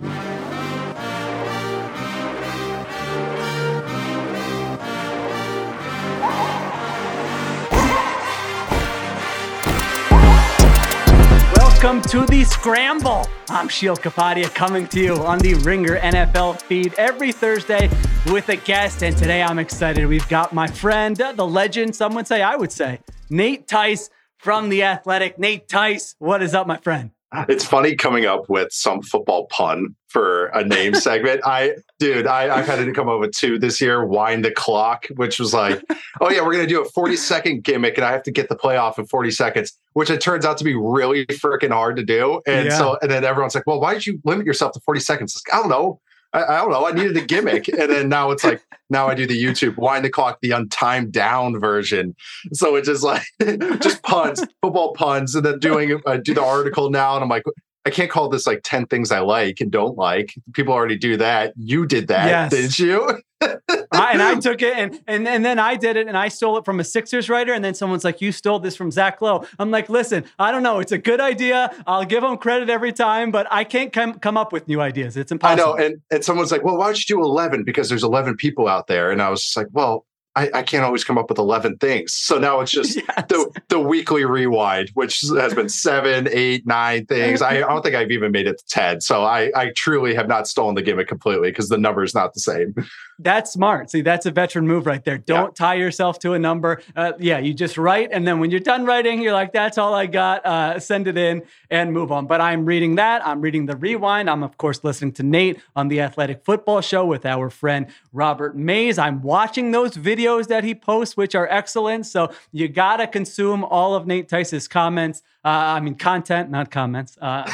Welcome to the Scramble. I'm Sheil Kapadia coming to you on the Ringer NFL feed every Thursday with a guest. And today I'm excited. We've got my friend, the legend, some would say, I would say, Nate Tice from The Athletic. Nate Tice, what is up, my friend? It's funny coming up with some football pun for a name segment. I, dude, I, I've had to come up with two this year. Wind the clock, which was like, oh yeah, we're gonna do a forty second gimmick, and I have to get the playoff in forty seconds, which it turns out to be really freaking hard to do. And yeah. so, and then everyone's like, well, why did you limit yourself to forty seconds? Like, I don't know. I, I, don't know. I needed a gimmick. and then now it's like, now I do the YouTube wind the clock, the untimed down version. So it's just like, just puns, football puns. And then doing, I do the article now. And I'm like, I can't call this like 10 things I like and don't like. People already do that. You did that, yes. didn't you? I, and I took it and, and and then I did it and I stole it from a Sixers writer. And then someone's like, You stole this from Zach Lowe. I'm like, Listen, I don't know. It's a good idea. I'll give them credit every time, but I can't come, come up with new ideas. It's impossible. I know. And, and someone's like, Well, why don't you do 11? Because there's 11 people out there. And I was like, Well, I, I, can't always come up with 11 things. So now it's just yes. the, the weekly rewind, which has been seven, eight, nine things. I, I, don't think I've even made it to 10. So I, I truly have not stolen the gimmick completely because the number is not the same. That's smart. See, that's a veteran move right there. Don't yeah. tie yourself to a number. Uh, yeah, you just write. And then when you're done writing, you're like, that's all I got. Uh, send it in and move on. But I'm reading that. I'm reading the rewind. I'm, of course, listening to Nate on the Athletic Football Show with our friend Robert Mays. I'm watching those videos that he posts, which are excellent. So you got to consume all of Nate Tice's comments. Uh, I mean, content, not comments. Uh,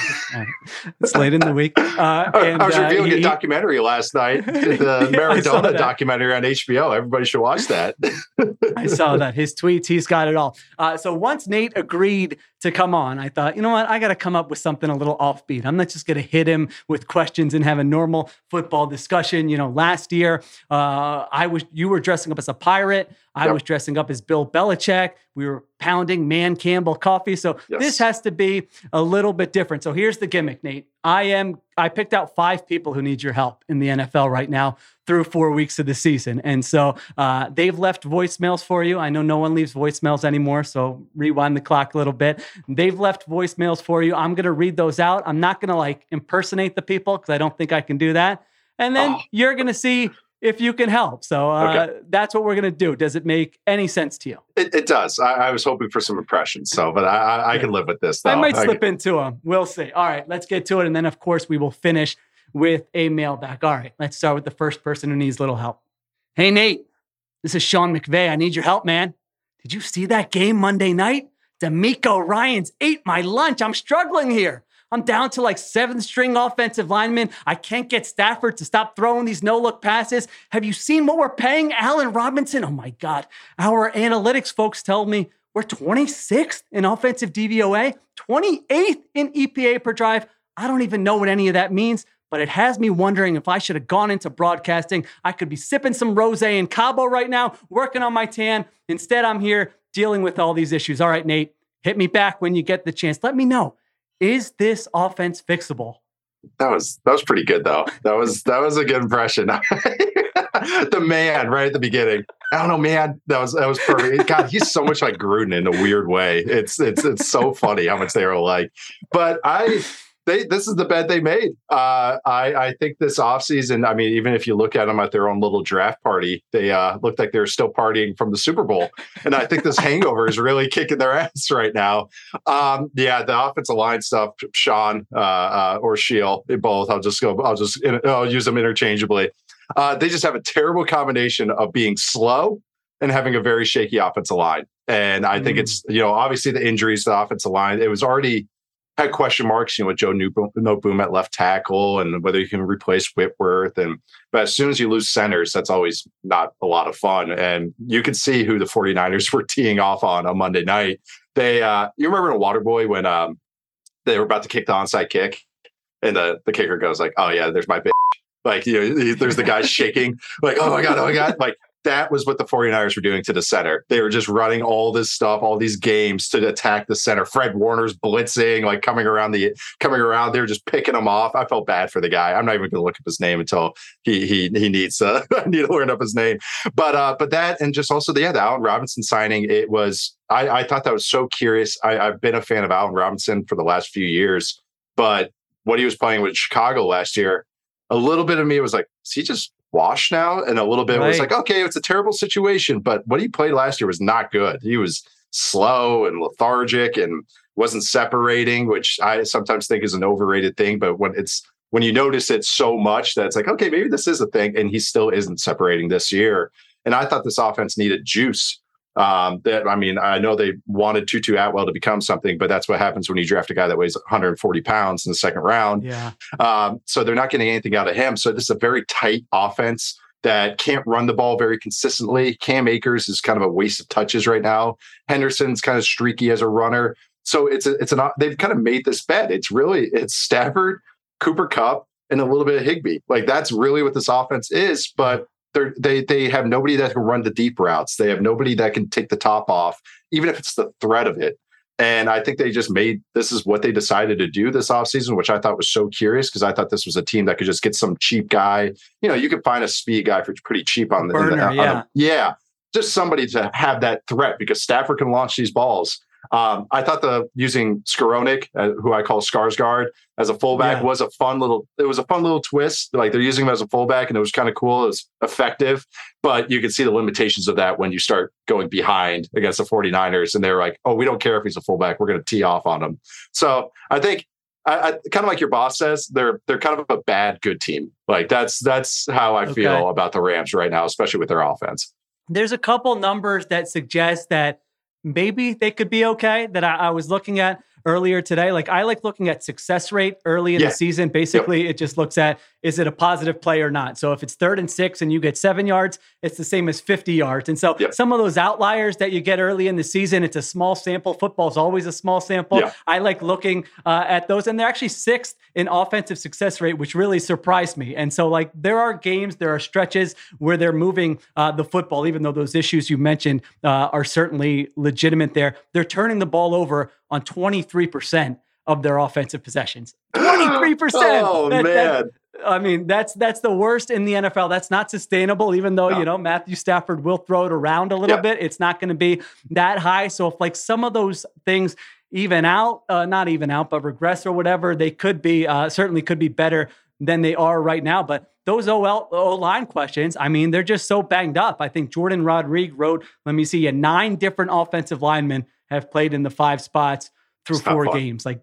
it's late in the week. Uh, and, I was reviewing he, a documentary last night, the Maradona documentary on HBO. Everybody should watch that. I saw that. His tweets, he's got it all. Uh, so once Nate agreed to come on, I thought, you know what? I got to come up with something a little offbeat. I'm not just going to hit him with questions and have a normal football discussion. You know, last year, uh, I was you were dressing up as a pirate. I yep. was dressing up as Bill Belichick. We were pounding Dan Campbell coffee. So yes. this has to be a little bit different. So here's the gimmick, Nate. I am I picked out five people who need your help in the NFL right now through four weeks of the season. And so uh, they've left voicemails for you. I know no one leaves voicemails anymore. So rewind the clock a little bit. They've left voicemails for you. I'm going to read those out. I'm not going to like impersonate the people because I don't think I can do that. And then oh. you're going to see if you can help. So uh, okay. that's what we're going to do. Does it make any sense to you? It, it does. I, I, was hoping for some impressions. So, but I, I, I can live with this. Though. I might slip into them. We'll see. All right, let's get to it. And then, of course, we will finish with a mailbag. All right, let's start with the first person who needs a little help. Hey, Nate, this is Sean McVay. I need your help, man. Did you see that game Monday night? DeMeco Ryans ate my lunch. I'm struggling here. I'm down to like seventh string offensive lineman. I can't get Stafford to stop throwing these no look passes. Have you seen what we're paying Allen Robinson? Oh my God. Our analytics folks tell me We're 26th in offensive DVOA, 28th in EPA per drive. I don't even know what any of that means, but it has me wondering if I should have gone into broadcasting. I could be sipping some rose in Cabo right now, working on my tan. Instead, I'm here dealing with all these issues. All right, Nate, hit me back when you get the chance. Let me know. Is this offense fixable? That was that was pretty good though. That was that was a good impression. the man right at the beginning. I don't know, man. That was that was perfect. God, he's so much like Gruden in a weird way. It's it's it's so funny how much they are alike. But I they this is the bet they made. Uh, I I think this offseason, I mean, even if you look at them at their own little draft party, they uh, looked like they're still partying from the Super Bowl, and I think this hangover is really kicking their ass right now. Um, yeah, the offensive line stuff, Sean uh, uh, or Sheil, both. I'll just go. I'll just I'll use them interchangeably. Uh, they just have a terrible combination of being slow and having a very shaky offensive line. And I think mm. it's, you know, obviously the injuries to the offensive line, it was already had question marks, you know, with Joe Noteboom at left tackle and whether you can replace Whitworth. And but as soon as you lose centers, that's always not a lot of fun. And you can see who the 49ers were teeing off on on Monday night. They uh you remember in Waterboy when um they were about to kick the onside kick and the, the kicker goes like, Oh yeah, there's my bitch. Like, you know, there's the guy shaking, like, oh my God, oh my God. Like that was what the 49ers were doing to the center. They were just running all this stuff, all these games to attack the center. Fred Warner's blitzing, like coming around the coming around. They were just picking him off. I felt bad for the guy. I'm not even going to look up his name until he he he needs to I need to learn up his name. But uh, but that and just also the yeah, the Allen Robinson signing. It was I I thought that was so curious. I, I've been a fan of Allen Robinson for the last few years, but what he was playing with Chicago last year, a little bit of me was like, is he just wash now, and a little bit right. was like, okay, it's a terrible situation, but what he played last year was not good. He was slow and lethargic and wasn't separating, which I sometimes think is an overrated thing. But when it's when you notice it so much that it's like, okay, maybe this is a thing, and he still isn't separating this year. And I thought this offense needed juice. Um, that I mean, I know they wanted Tutu Atwell to become something, but that's what happens when you draft a guy that weighs 140 pounds in the second round. Yeah. Um, so they're not getting anything out of him. So this is a very tight offense that can't run the ball very consistently. Cam Akers is kind of a waste of touches right now. Henderson's kind of streaky as a runner. So it's a, it's an they've kind of made this bet. It's really it's Stafford, Cooper Kupp, and a little bit of Higbee. Like that's really what this offense is. But they're, they they have nobody that can run the deep routes. They have nobody that can take the top off, even if it's the threat of it. And I think they just made this is what they decided to do this offseason, which I thought was so curious because I thought this was a team that could just get some cheap guy. You know, you could find a speed guy for pretty cheap on the, Burner, uh, the yeah. On yeah, just somebody to have that threat because Stafford can launch these balls. Um, I thought the using Skowronek, uh, who I call Skarsgård, as a fullback yeah. was a fun little. It was a fun little twist. Like they're using him as a fullback, and it was kind of cool. It was effective, but you can see the limitations of that when you start going behind against the 49ers, and they're like, "Oh, we don't care if he's a fullback. We're going to tee off on him." So I think I, I, kind of like your boss says, they're they're kind of a bad good team. Like that's that's how I okay. feel about the Rams right now, especially with their offense. There's a couple numbers that suggest that maybe they could be okay that I, I was looking at earlier today. Like I like looking at success rate early in yeah. the season. Basically, yep. it just looks at is it a positive play or not. So if it's third and six and you get seven yards, it's the same as 50 yards. And so yep. some of those outliers that you get early in the season, it's a small sample. Football is always a small sample. I like looking uh, at those, and they're actually sixth in offensive success rate, which really surprised me. And so like there are games, there are stretches where they're moving uh, the football, even though those issues you mentioned uh, are certainly legitimate. There, they're turning the ball over on 23% of their offensive possessions. 23%. oh, that, man. That, I mean, that's that's the worst in the NFL. That's not sustainable, even though, no. you know, Matthew Stafford will throw it around a little bit. It's not going to be that high. So if like some of those things even out, uh, not even out, but regress or whatever, they could be uh, certainly could be better than they are right now. But those OL O line questions, I mean, they're just so banged up. I think Jourdan Rodrigue wrote, let me see, a nine different offensive linemen have played in the five spots through four games. Like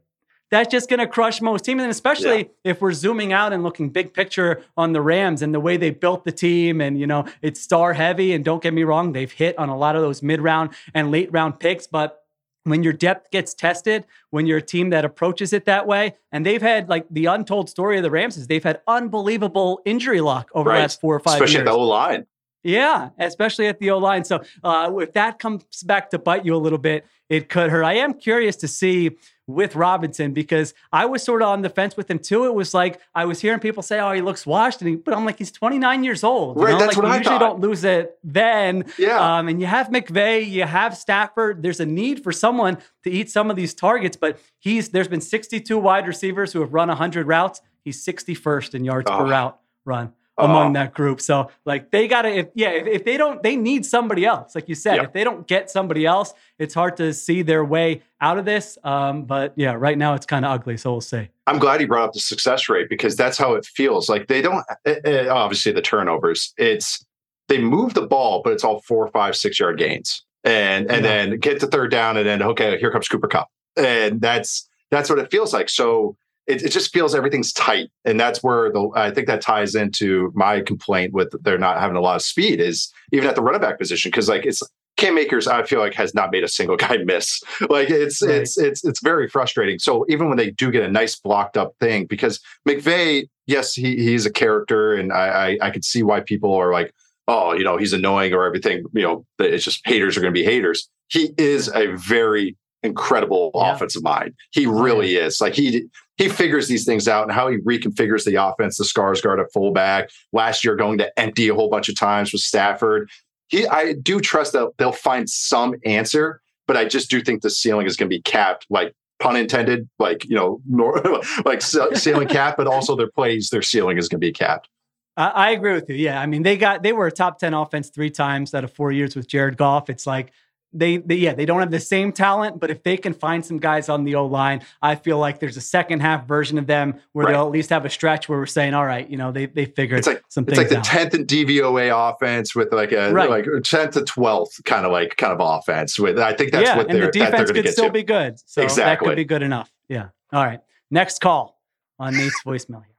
that's just going to crush most teams. And especially yeah. if we're zooming out and looking big picture on the Rams and the way they built the team and, you know, it's star heavy. And don't get me wrong, they've hit on a lot of those mid round and late round picks. But when your depth gets tested, when you're a team that approaches it that way, and they've had like the untold story of the Rams is they've had unbelievable injury luck over right. the last four or five Especially years. Especially the O line. Yeah, especially at the O line. So uh, if that comes back to bite you a little bit, it could hurt. I am curious to see with Robinson because I was sort of on the fence with him too. It was like I was hearing people say, "Oh, he looks washed," and he, but I'm like, he's 29 years old. Right, know? that's like, what you I usually thought. don't lose it then. Yeah. Um, and you have McVay, you have Stafford. There's a need for someone to eat some of these targets, but he's there's been 62 wide receivers who have run 100 routes. He's 61st in yards per Oh. route run among Oh. that group. So like they gotta if yeah, if, if they don't they need somebody else. Like you said, Yep. if they don't get somebody else, it's hard to see their way out of this. Um, but yeah, right now it's kind of ugly. So we'll see. I'm glad you brought up the success rate because that's how it feels. Like they don't eh, eh, obviously the turnovers. It's they move the ball, but it's all four, five, six yard gains, and and Yeah. then get to third down, and then okay, here comes Cooper Kupp, and that's that's what it feels like. So it, it just feels everything's tight, and that's where the I think that ties into my complaint with they're not having a lot of speed is even at the running back position because like it's Cam Akers, I feel like has not made a single guy miss. Like it's Right. it's it's it's very frustrating. So even when they do get a nice blocked up thing, because McVay, yes, he he's a character, and I I, I could see why people are like, oh, you know, he's annoying or everything. You know, that it's just haters are going to be haters. He is a very incredible Yeah. offensive mind. He really is. Like he he figures these things out and how he reconfigures the offense. The Skarsgård at fullback last year, going to empty a whole bunch of times with Stafford. He, I do trust that they'll find some answer, but I just do think the ceiling is going to be capped, like pun intended, like you know, nor, like ce- ceiling capped, but also their plays, their ceiling is going to be capped. I, I agree with you. Yeah, I mean they got they were a top 10 offense three times out of four years with Jared Goff. It's like they, they yeah they don't have the same talent, but if they can find some guys on the O line, I feel like there's a second half version of them where Right. they'll at least have a stretch where we're saying, all right, you know they they figured It's like some it's like the out. tenth and DVOA offense with like a Right. like tenth to twelfth kind of like kind of offense. With I think that's yeah, what and they're the that they're defense could get still to. be good. So that could be good enough. Yeah. All right. Next call on Nate's voicemail here.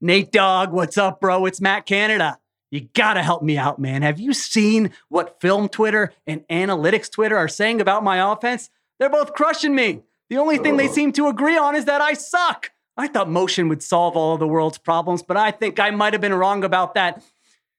Nate Dog, what's up, bro? It's Matt Canada. You gotta help me out, man. Have you seen what film Twitter and analytics Twitter are saying about my offense? They're both crushing me. The only thing they seem to agree on is that I suck. I thought motion would solve all of the world's problems, but I think I might have been wrong about that.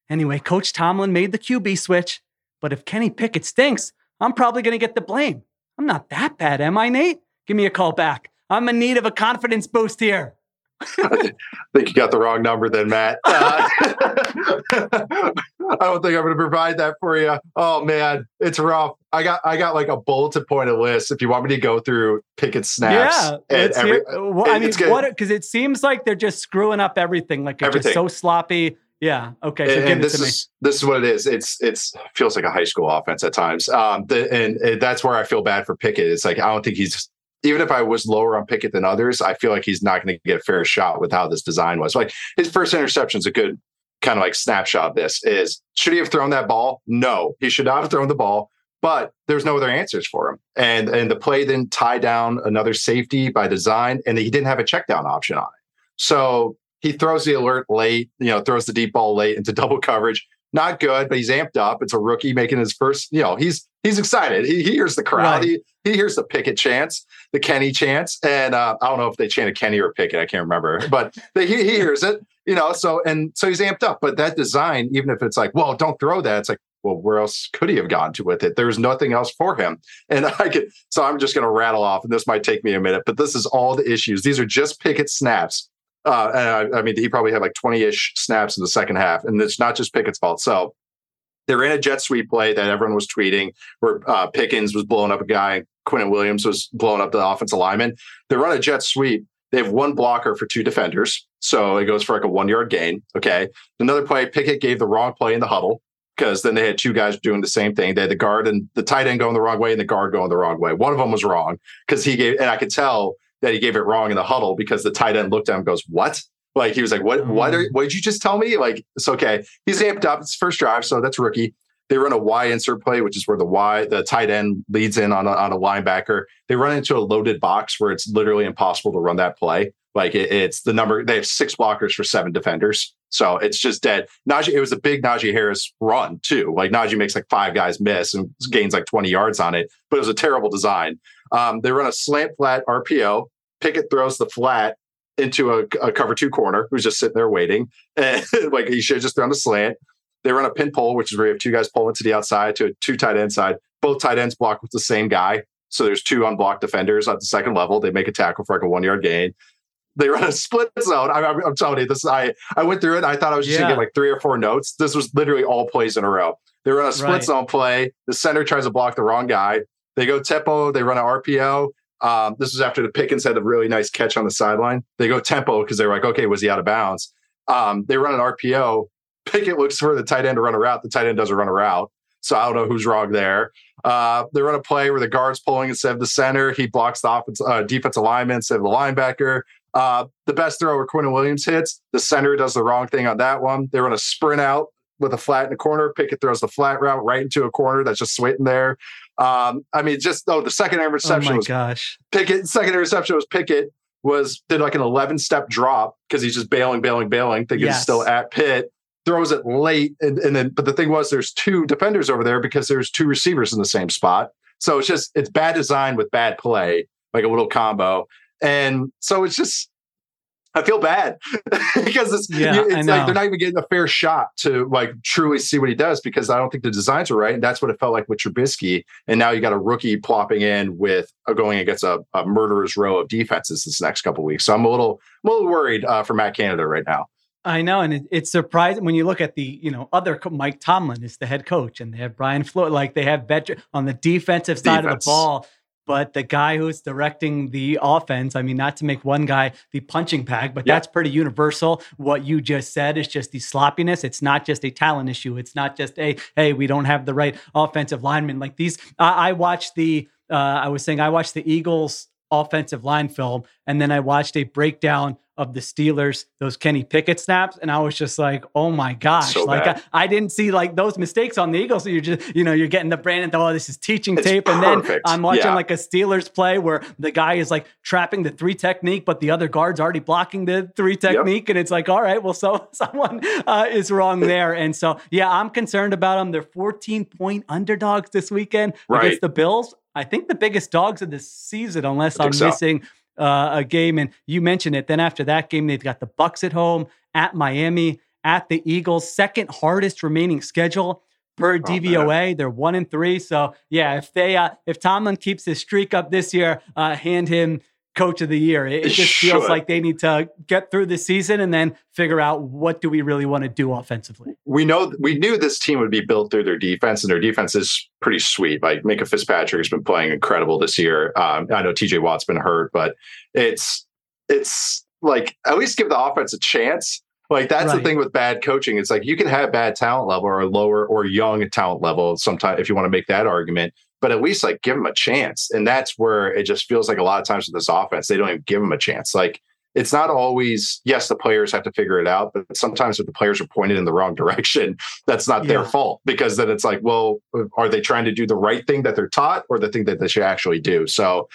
Anyway, Coach Tomlin made the QB switch, but if Kenny Pickett stinks, I'm probably to get the blame. I'm not that bad, am I, Nate? Give me a call back. I'm in need of a confidence boost here. I think you got the wrong number then, Matt. Uh, I don't think I'm going to provide that for you. Oh man, it's rough. I got I got like a bulleted point of list. If you want me to go through Pickett snaps, yeah, and every-. Well, I mean, what? Because it seems like they're just screwing up everything. Like it's just Everything. so sloppy. Yeah. Okay. So and, give and it this to me. is this is what it is. It's it's feels like a high school offense at times. Um, the, and, and that's where I feel bad for Pickett. It's like I don't think he's even if I was lower on Pickett than others, I feel like he's not going to get a fair shot with how this design was. Like his first interception is a good kind of like snapshot of this. Is should he have thrown that ball? No, he should not have thrown the ball. But there's no other answers for him, and and the play then tie down another safety by design, and he didn't have a check down option on it. So he throws the alert late, you know, throws the deep ball late into double coverage. Not good, but he's amped up. It's a rookie making his first, you know, he's he's excited. He, he hears the crowd. Right. He, he hears the Pickett chants, the Kenny chants. And uh, I don't know if they chanted Kenny or Pickett. I can't remember, but they, he, he hears it, you know, so and so he's amped up. But that design, even if it's like, well, don't throw that, it's like, well, where else could he have gone to with it? There's nothing else for him. And I could, so I'm just going to rattle off, and this might take me a minute, but this is all the issues. These are just Pickett snaps. Uh, and I, I mean, he probably had like 20 ish snaps in the second half, and it's not just Pickett's fault. So they're in a jet sweep play that everyone was tweeting where uh, Pickens was blowing up a guy, Quinnen Williams was blowing up the offensive lineman. They run a jet sweep. They have one blocker for two defenders. So it goes for like a one yard gain. Okay. Another play, Pickett gave the wrong play in the huddle because then they had two guys doing the same thing. They had the guard and the tight end going the wrong way and the guard going the wrong way. One of them was wrong because he gave, and I could tell that he gave it wrong in the huddle because the tight end looked at him goes, What? Like he was like, What what are what did you just tell me? Like, it's okay. He's amped up. It's first drive, so that's rookie. They run a Y insert play, which is where the Y, the tight end leads in on a, on a linebacker. They run into a loaded box where it's literally impossible to run that play. Like it, it's the number, they have six blockers for seven defenders. So it's just dead. Najee, it was a big Najee Harris run too. Like Najee makes like five guys miss and gains like 20 yards on it, but it was a terrible design. Um, they run a slant flat RPO. Pickett throws the flat into a, a cover two corner who's just sitting there waiting. And like he should have just thrown a slant. They run a pin pull, which is where you have two guys pulling to the outside to a two tight end side. Both tight ends block with the same guy. So there's two unblocked defenders at the second level. They make a tackle for like a one yard gain. They run a split zone. I, am telling you, this. I I went through it. I thought I was just yeah. gonna get like three or four notes. This was literally all plays in a row. They run a split right. zone play. The center tries to block the wrong guy. They go tempo. They run an RPO. Um, this was after the Pickens had a really nice catch on the sideline. They go tempo because they're like, okay, was he out of bounds? Um, they run an RPO. Pickett looks for the tight end to run a route. The tight end doesn't run a route. So I don't know who's wrong there. Uh, they run a play where the guard's pulling instead of the center. He blocks the offense, uh, defensive instead of the linebacker. Uh, the best throw where Quinnen Williams hits, the center does the wrong thing on that one. They run a sprint out with a flat in the corner. Pickett throws the flat route right into a corner that's just waiting there. Um, I mean, just oh, the second interception oh my was gosh. Pickett. Second interception was Pickett was did like an 11 step drop because he's just bailing, bailing, bailing, thinking yes. he's still at Pitt. Throws it late, and, and then but the thing was, there's two defenders over there because there's two receivers in the same spot. So it's just it's bad design with bad play, like a little combo. And so it's just I feel bad because it's, yeah, it's like they're not even getting a fair shot to like truly see what he does because I don't think the designs are right. And that's what it felt like with Trubisky. And now you got a rookie plopping in with uh, going against a, a, murderer's row of defenses this next couple weeks. So I'm a little, I'm a little worried uh, for Matt Canada right now. I know, and it, it's surprising when you look at the you know other Mike Tomlin is the head coach, and they have Brian Flores, like they have veteran on the defensive side Defense. of the ball but the guy who's directing the offense, I mean, not to make one guy the punching bag, but that's pretty universal. What you just said is just the sloppiness. It's not just a talent issue. It's not just a, hey, we don't have the right offensive lineman. Like these, I, I watched the, uh, I was saying, I watched the Eagles offensive line film, and then I watched a breakdown of the Steelers, those Kenny Pickett snaps, and I was just like, oh my gosh, so like I, I, didn't see like those mistakes on the Eagles. So you're just, you know, you're getting the Brandon, oh, this is teaching it's tape, perfect. and then I'm watching yeah. like a Steelers play where the guy is like trapping the three technique, but the other guard's already blocking the three technique, yep. and it's like, all right, well, so someone uh, is wrong there, and so yeah, I'm concerned about them. They're 14 point underdogs this weekend right. against the Bills. I think the biggest dogs of the season, unless I'm so. missing uh, a game. And you mentioned it. Then after that game, they've got the Bucs at home, at Miami, at the Eagles. Second hardest remaining schedule per oh, DVOA. Man. They're one and three. So yeah, if they uh, if Tomlin keeps his streak up this year, uh, hand him coach of the year. It, it just feels like they need to get through the season and then figure out what do we really want to do offensively. We know we knew this team would be built through their defense, and their defense is pretty sweet. Like Minkah Fitzpatrick has been playing incredible this year. Um, I know TJ Watt's been hurt, but it's it's like at least give the offense a chance. Like that's right. the thing with bad coaching. It's like you can have bad talent level or a lower or young talent level sometimes if you want to make that argument but at least like give them a chance. And that's where it just feels like a lot of times with this offense, they don't even give them a chance. Like it's not always, yes, the players have to figure it out, but sometimes if the players are pointed in the wrong direction, that's not yeah. their fault because then it's like, well, are they trying to do the right thing that they're taught or the thing that they should actually do? So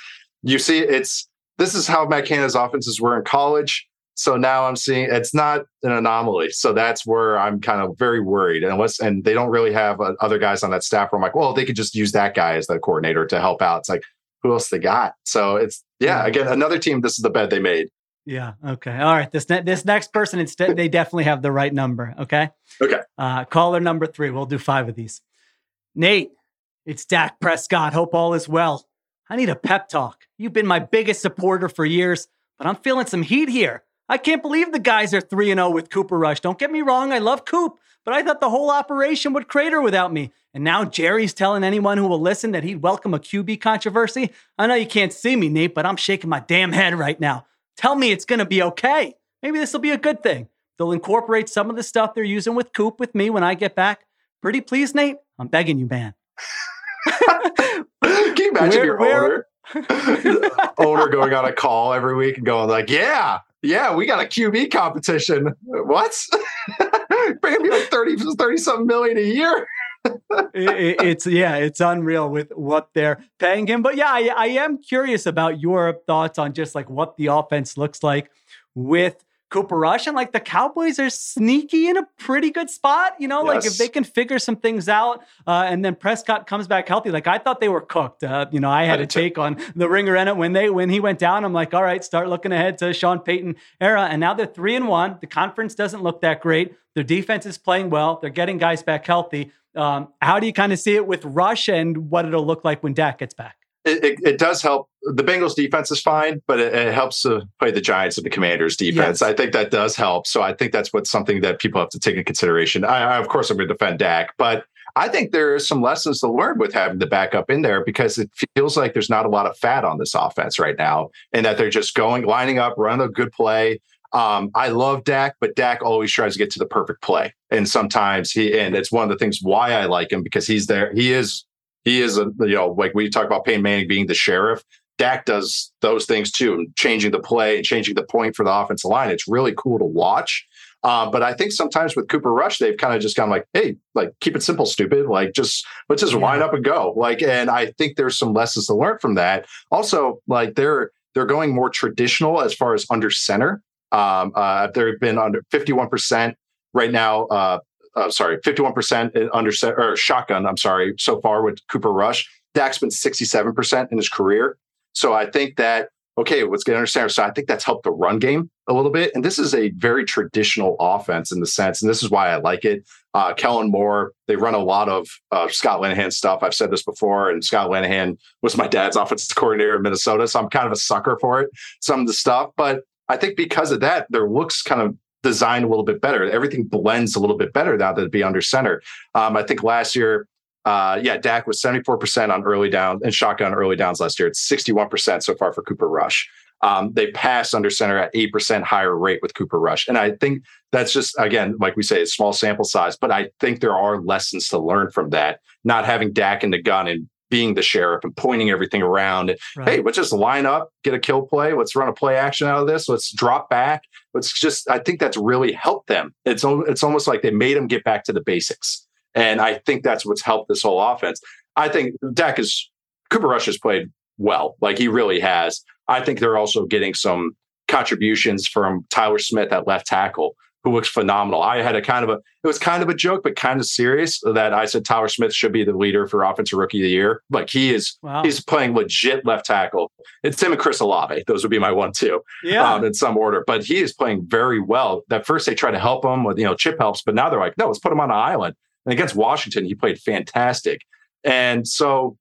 you see, it's this is how Matt Canada's offenses were in college. So now I'm seeing it's not an anomaly. So that's where I'm kind of very worried. And unless and they don't really have uh, other guys on that staff where I'm like, well, they could just use that guy as the coordinator to help out. It's like, who else they got? So it's yeah, again, another team. This is the bed they made. Yeah. Okay. All right. This ne- this next person, instead, they definitely have the right number. Okay. Okay. Uh, caller number three. We'll do five of these. Nate, it's Dak Prescott. Hope all is well. I need a pep talk. You've been my biggest supporter for years, but I'm feeling some heat here. I can't believe the guys are 3 0 with Cooper Rush. Don't get me wrong, I love Coop, but I thought the whole operation would crater without me. And now Jerry's telling anyone who will listen that he'd welcome a QB controversy. I know you can't see me, Nate, but I'm shaking my damn head right now. Tell me it's going to be okay. Maybe this will be a good thing. They'll incorporate some of the stuff they're using with Coop with me when I get back. Pretty please, Nate? I'm begging you, man. Can you imagine where, your where, owner? owner going on a call every week and going like, "Yeah, yeah, we got a QB competition. What? Paying me like 30, 30 something million a year. it, it's yeah, it's unreal with what they're paying him. But yeah, I, I am curious about your thoughts on just like what the offense looks like with Cooper Rush. And like the Cowboys are sneaky in a pretty good spot. You know, like if they can figure some things out uh, and then Prescott comes back healthy, like I thought they were cooked. Uh, you know, I had a take on the ringer in it when they when he went down. I'm like, all right, start looking ahead to Sean Payton era. And now they're three and one. The conference doesn't look that great. Their defense is playing well. They're getting guys back healthy. Um, how do you kind of see it with Rush and what it'll look like when Dak gets back? It, it, it does help. The Bengals defense is fine, but it, it helps to play the Giants and the Commanders defense. Yes. I think that does help. So I think that's what's something that people have to take in consideration. I, I of course, I'm going to defend Dak, but I think there are some lessons to learn with having the backup in there because it feels like there's not a lot of fat on this offense right now, and that they're just going, lining up, running a good play. Um, I love Dak, but Dak always tries to get to the perfect play, and sometimes he, and it's one of the things why I like him because he's there. He is he is a you know like we talk about Peyton Manning being the sheriff. Dak does those things too, changing the play and changing the point for the offensive line. It's really cool to watch. Uh, but I think sometimes with Cooper Rush, they've kind of just gone like, "Hey, like keep it simple, stupid. Like just let's just Yeah. line up and go." Like, and I think there's some lessons to learn from that. Also, like they're they're going more traditional as far as under center. Um, uh, they've been under 51 percent right now. Uh, uh, sorry, 51% under or shotgun. I'm sorry, so far with Cooper Rush. Dak's been 67% in his career. So I think that okay, let's get understand. So I think that's helped the run game a little bit. And this is a very traditional offense in the sense, and this is why I like it. Uh, Kellen Moore, they run a lot of uh, Scott Linehan stuff. I've said this before, and Scott Linehan was my dad's offensive coordinator in Minnesota, so I'm kind of a sucker for it. Some of the stuff, but I think because of that, their looks kind of designed a little bit better. Everything blends a little bit better now that it'd be under center. Um, I think last year, uh, yeah, Dak was 74% on early down and shotgun early downs last year. It's 61% so far for Cooper Rush. Um, they passed under center at 8% higher rate with Cooper Rush. And I think that's just, again, like we say, it's small sample size, but I think there are lessons to learn from that. Not having Dak in the gun and being the sheriff and pointing everything around. Hey, let's just line up, get a kill play. Let's run a play action out of this. Let's drop back. Let's just, I think that's really helped them. It's it's almost like they made them get back to the basics. And I think that's what's helped this whole offense. I think Dak is Cooper Rush has played well, like he really has. I think they're also getting some contributions from Tyler Smith at left tackle, who looks phenomenal. I had a kind of a it was kind of a joke, but kind of serious that I said Tyler Smith should be the leader for offensive rookie of the year. Like he is Wow. he's playing legit left tackle. It's him and Chris Olave. Those would be my one two yeah. um, in some order. But he is playing very well. That first they tried to help him with you know chip helps, but now they're like, no, let's put him on an island. And against Washington, he played fantastic. And so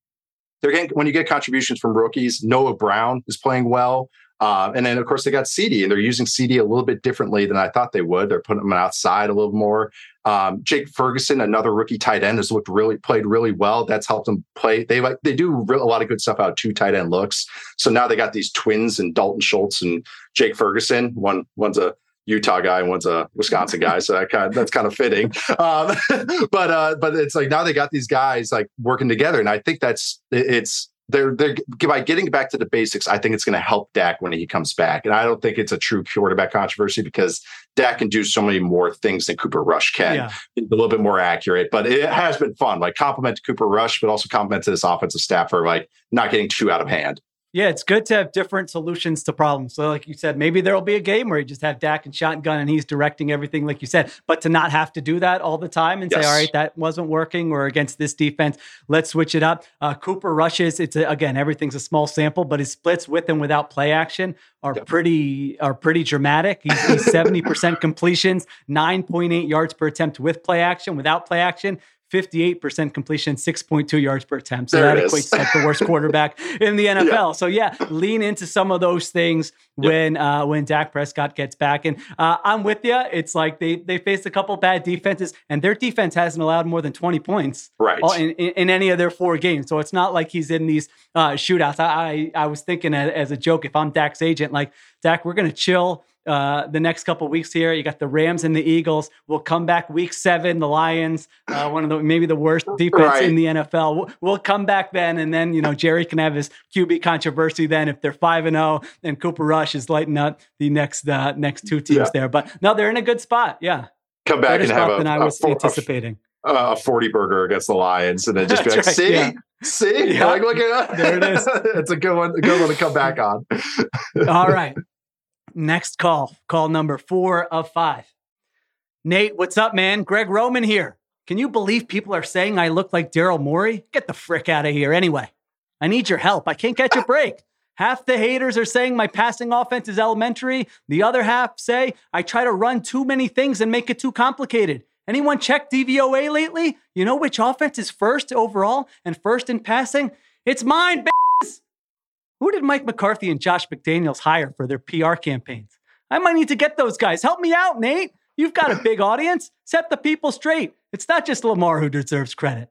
they're getting when you get contributions from rookies, Noah Brown is playing well. Uh, and then of course they got CeeDee, and they're using CeeDee a little bit differently than I thought they would. They're putting them outside a little more. Um, Jake Ferguson, another rookie tight end, has looked really played really well. That's helped them play. They like they do a lot of good stuff out two tight end looks. So now they got these twins and Dalton Schultz and Jake Ferguson. One one's a Utah guy and one's a Wisconsin guy, so that kind of, that's kind of fitting. Um, but uh, but it's like now they got these guys like working together, and I think that's it's they're they're by getting back to the basics. I think it's going to help Dak when he comes back, and I don't think it's a true quarterback controversy because Dak can do so many more things than Cooper Rush can. Yeah. a little bit more accurate, but it has been fun. Like compliment to Cooper Rush, but also compliment to this offensive staff for like not getting too out of hand. Yeah, it's good to have different solutions to problems. So, like you said, maybe there'll be a game where you just have Dak and shotgun and he's directing everything, like you said, but to not have to do that all the time and Yes. say, all right, that wasn't working, or against this defense, let's switch it up. Uh, Cooper rushes. It's a, again, everything's a small sample, but his splits with and without play action are Yep. pretty are pretty dramatic. He's, he's 70% completions, 9.8 yards per attempt with play action, without play action. 58% completion, 6.2 yards per attempt. So There that equates to like the worst quarterback in the NFL. So yeah, lean into some of those things when uh, when Dak Prescott gets back. And uh, I'm with you. It's like they they faced a couple bad defenses, and their defense hasn't allowed more than 20 points Right. in, in, in any of their four games. So it's not like he's in these uh, shootouts. I, I I was thinking as, as a joke, if I'm Dak's agent, like Dak, we're gonna chill. Uh, the next couple weeks here, you got the Rams and the Eagles. We'll come back week seven. The Lions, uh, one of the maybe the worst defense Right. in the NFL. We'll, we'll come back then, and then you know Jerry can have his QB controversy then if they're five and zero, and Cooper Rush is lighting up the next uh, next two teams Yeah. there. But no, they're in a good spot. Yeah, Come back better and have a, than I was four- anticipating. a 40 burger against the Lions and then just be like, right, see, yeah. see, Yeah. like, look at that. There it is. it's a good one, a good one to come back on. All right. next call, call number four of five. Nate, what's up, man? Greg Roman here. Can you believe people are saying I look like Daryl Morey? Get the frick out of here. Anyway, I need your help. I can't catch a break. Half the haters are saying my passing offense is elementary. The other half say I try to run too many things and make it too complicated. Anyone check DVOA lately? You know which offense is first overall and first in passing? It's mine. Who did Mike McCarthy and Josh McDaniels hire for their PR campaigns? I might need to get those guys. Help me out, Nate. You've got a big audience. Set the people straight. It's not just Lamar who deserves credit.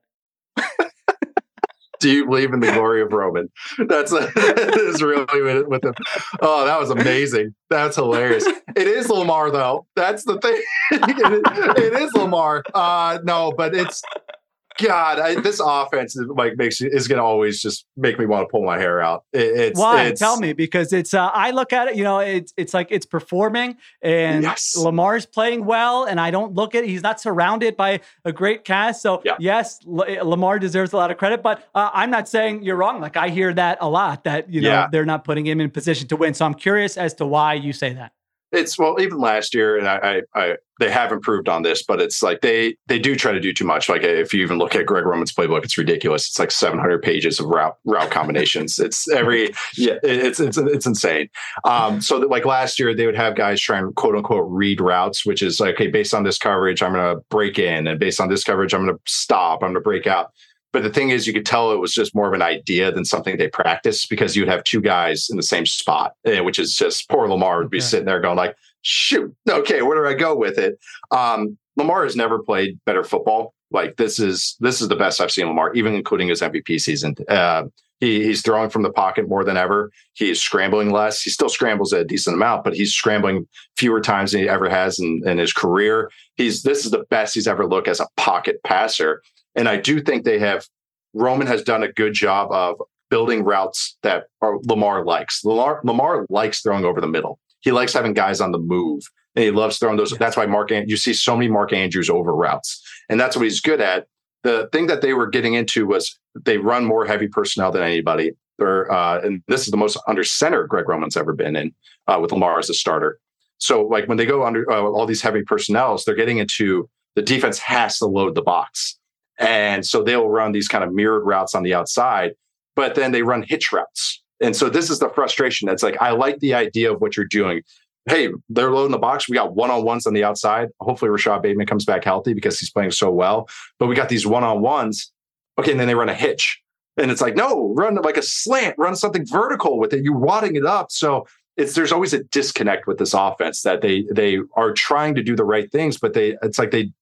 Do you believe in the glory of Roman? That's a, that is really with him. Oh, that was amazing. That's hilarious. It is Lamar though. That's the thing. it, it is Lamar. Uh, no, but it's God, I, this offense is, like makes is going to always just make me want to pull my hair out. It, it's why it's, tell me because it's uh, I look at it, you know, it's it's like it's performing and Yes. Lamar's playing well, and I don't look at he's not surrounded by a great cast. So Yeah. yes, L- Lamar deserves a lot of credit, but uh, I'm not saying you're wrong. Like I hear that a lot that you know Yeah. they're not putting him in position to win. So I'm curious as to why you say that. It's well even last year and I, I i they have improved on this but it's like they they do try to do too much. Like if you even look at greg roman's playbook it's ridiculous. It's like 700 pages of route route combinations. It's every yeah it's it's it's insane. Um so that like last year they would have guys try and quote unquote read routes which is like okay based on this coverage i'm to break in and based on this coverage i'm to stop i'm to break out but the thing is, you could tell it was just more of an idea than something they practiced because you'd have two guys in the same spot, eh, which is just poor Lamar would be Okay. sitting there going like, "Shoot, okay, where do I go with it?" Um, Lamar has never played better football. Like this is this is the best I've seen Lamar, even including his MVP season. Uh, he, he's throwing from the pocket more than ever. He's scrambling less. He still scrambles a decent amount, but he's scrambling fewer times than he ever has in, in his career. He's this is the best he's ever looked as a pocket passer. And I do think they have Roman has done a good job of building routes that are Lamar likes. Lamar, Lamar likes throwing over the middle. He likes having guys on the move. And he loves throwing those. That's why Mark you see so many Mark Andrews over routes. And that's what he's good at. The thing that they were getting into was they run more heavy personnel than anybody. They're, uh, and this is the most under center Greg Roman's ever been in uh, with Lamar as a starter. So like when they go under uh, all these heavy personnels, they're getting into the defense has to load the box. And so they'll run these kind of mirrored routes on the outside, but then they run hitch routes. And so this is the frustration. That's like, I like the idea of what you're doing. Hey, they're loading the box. We got one on ones on the outside. Hopefully, Rashod Bateman comes back healthy because he's playing so well. But we got these one on ones. Okay. And then they run a hitch. And it's like, no, run like a slant, run something vertical with it. You're wadding it up. So it's there's always a disconnect with this offense that they they are trying to do the right things, but they it's like they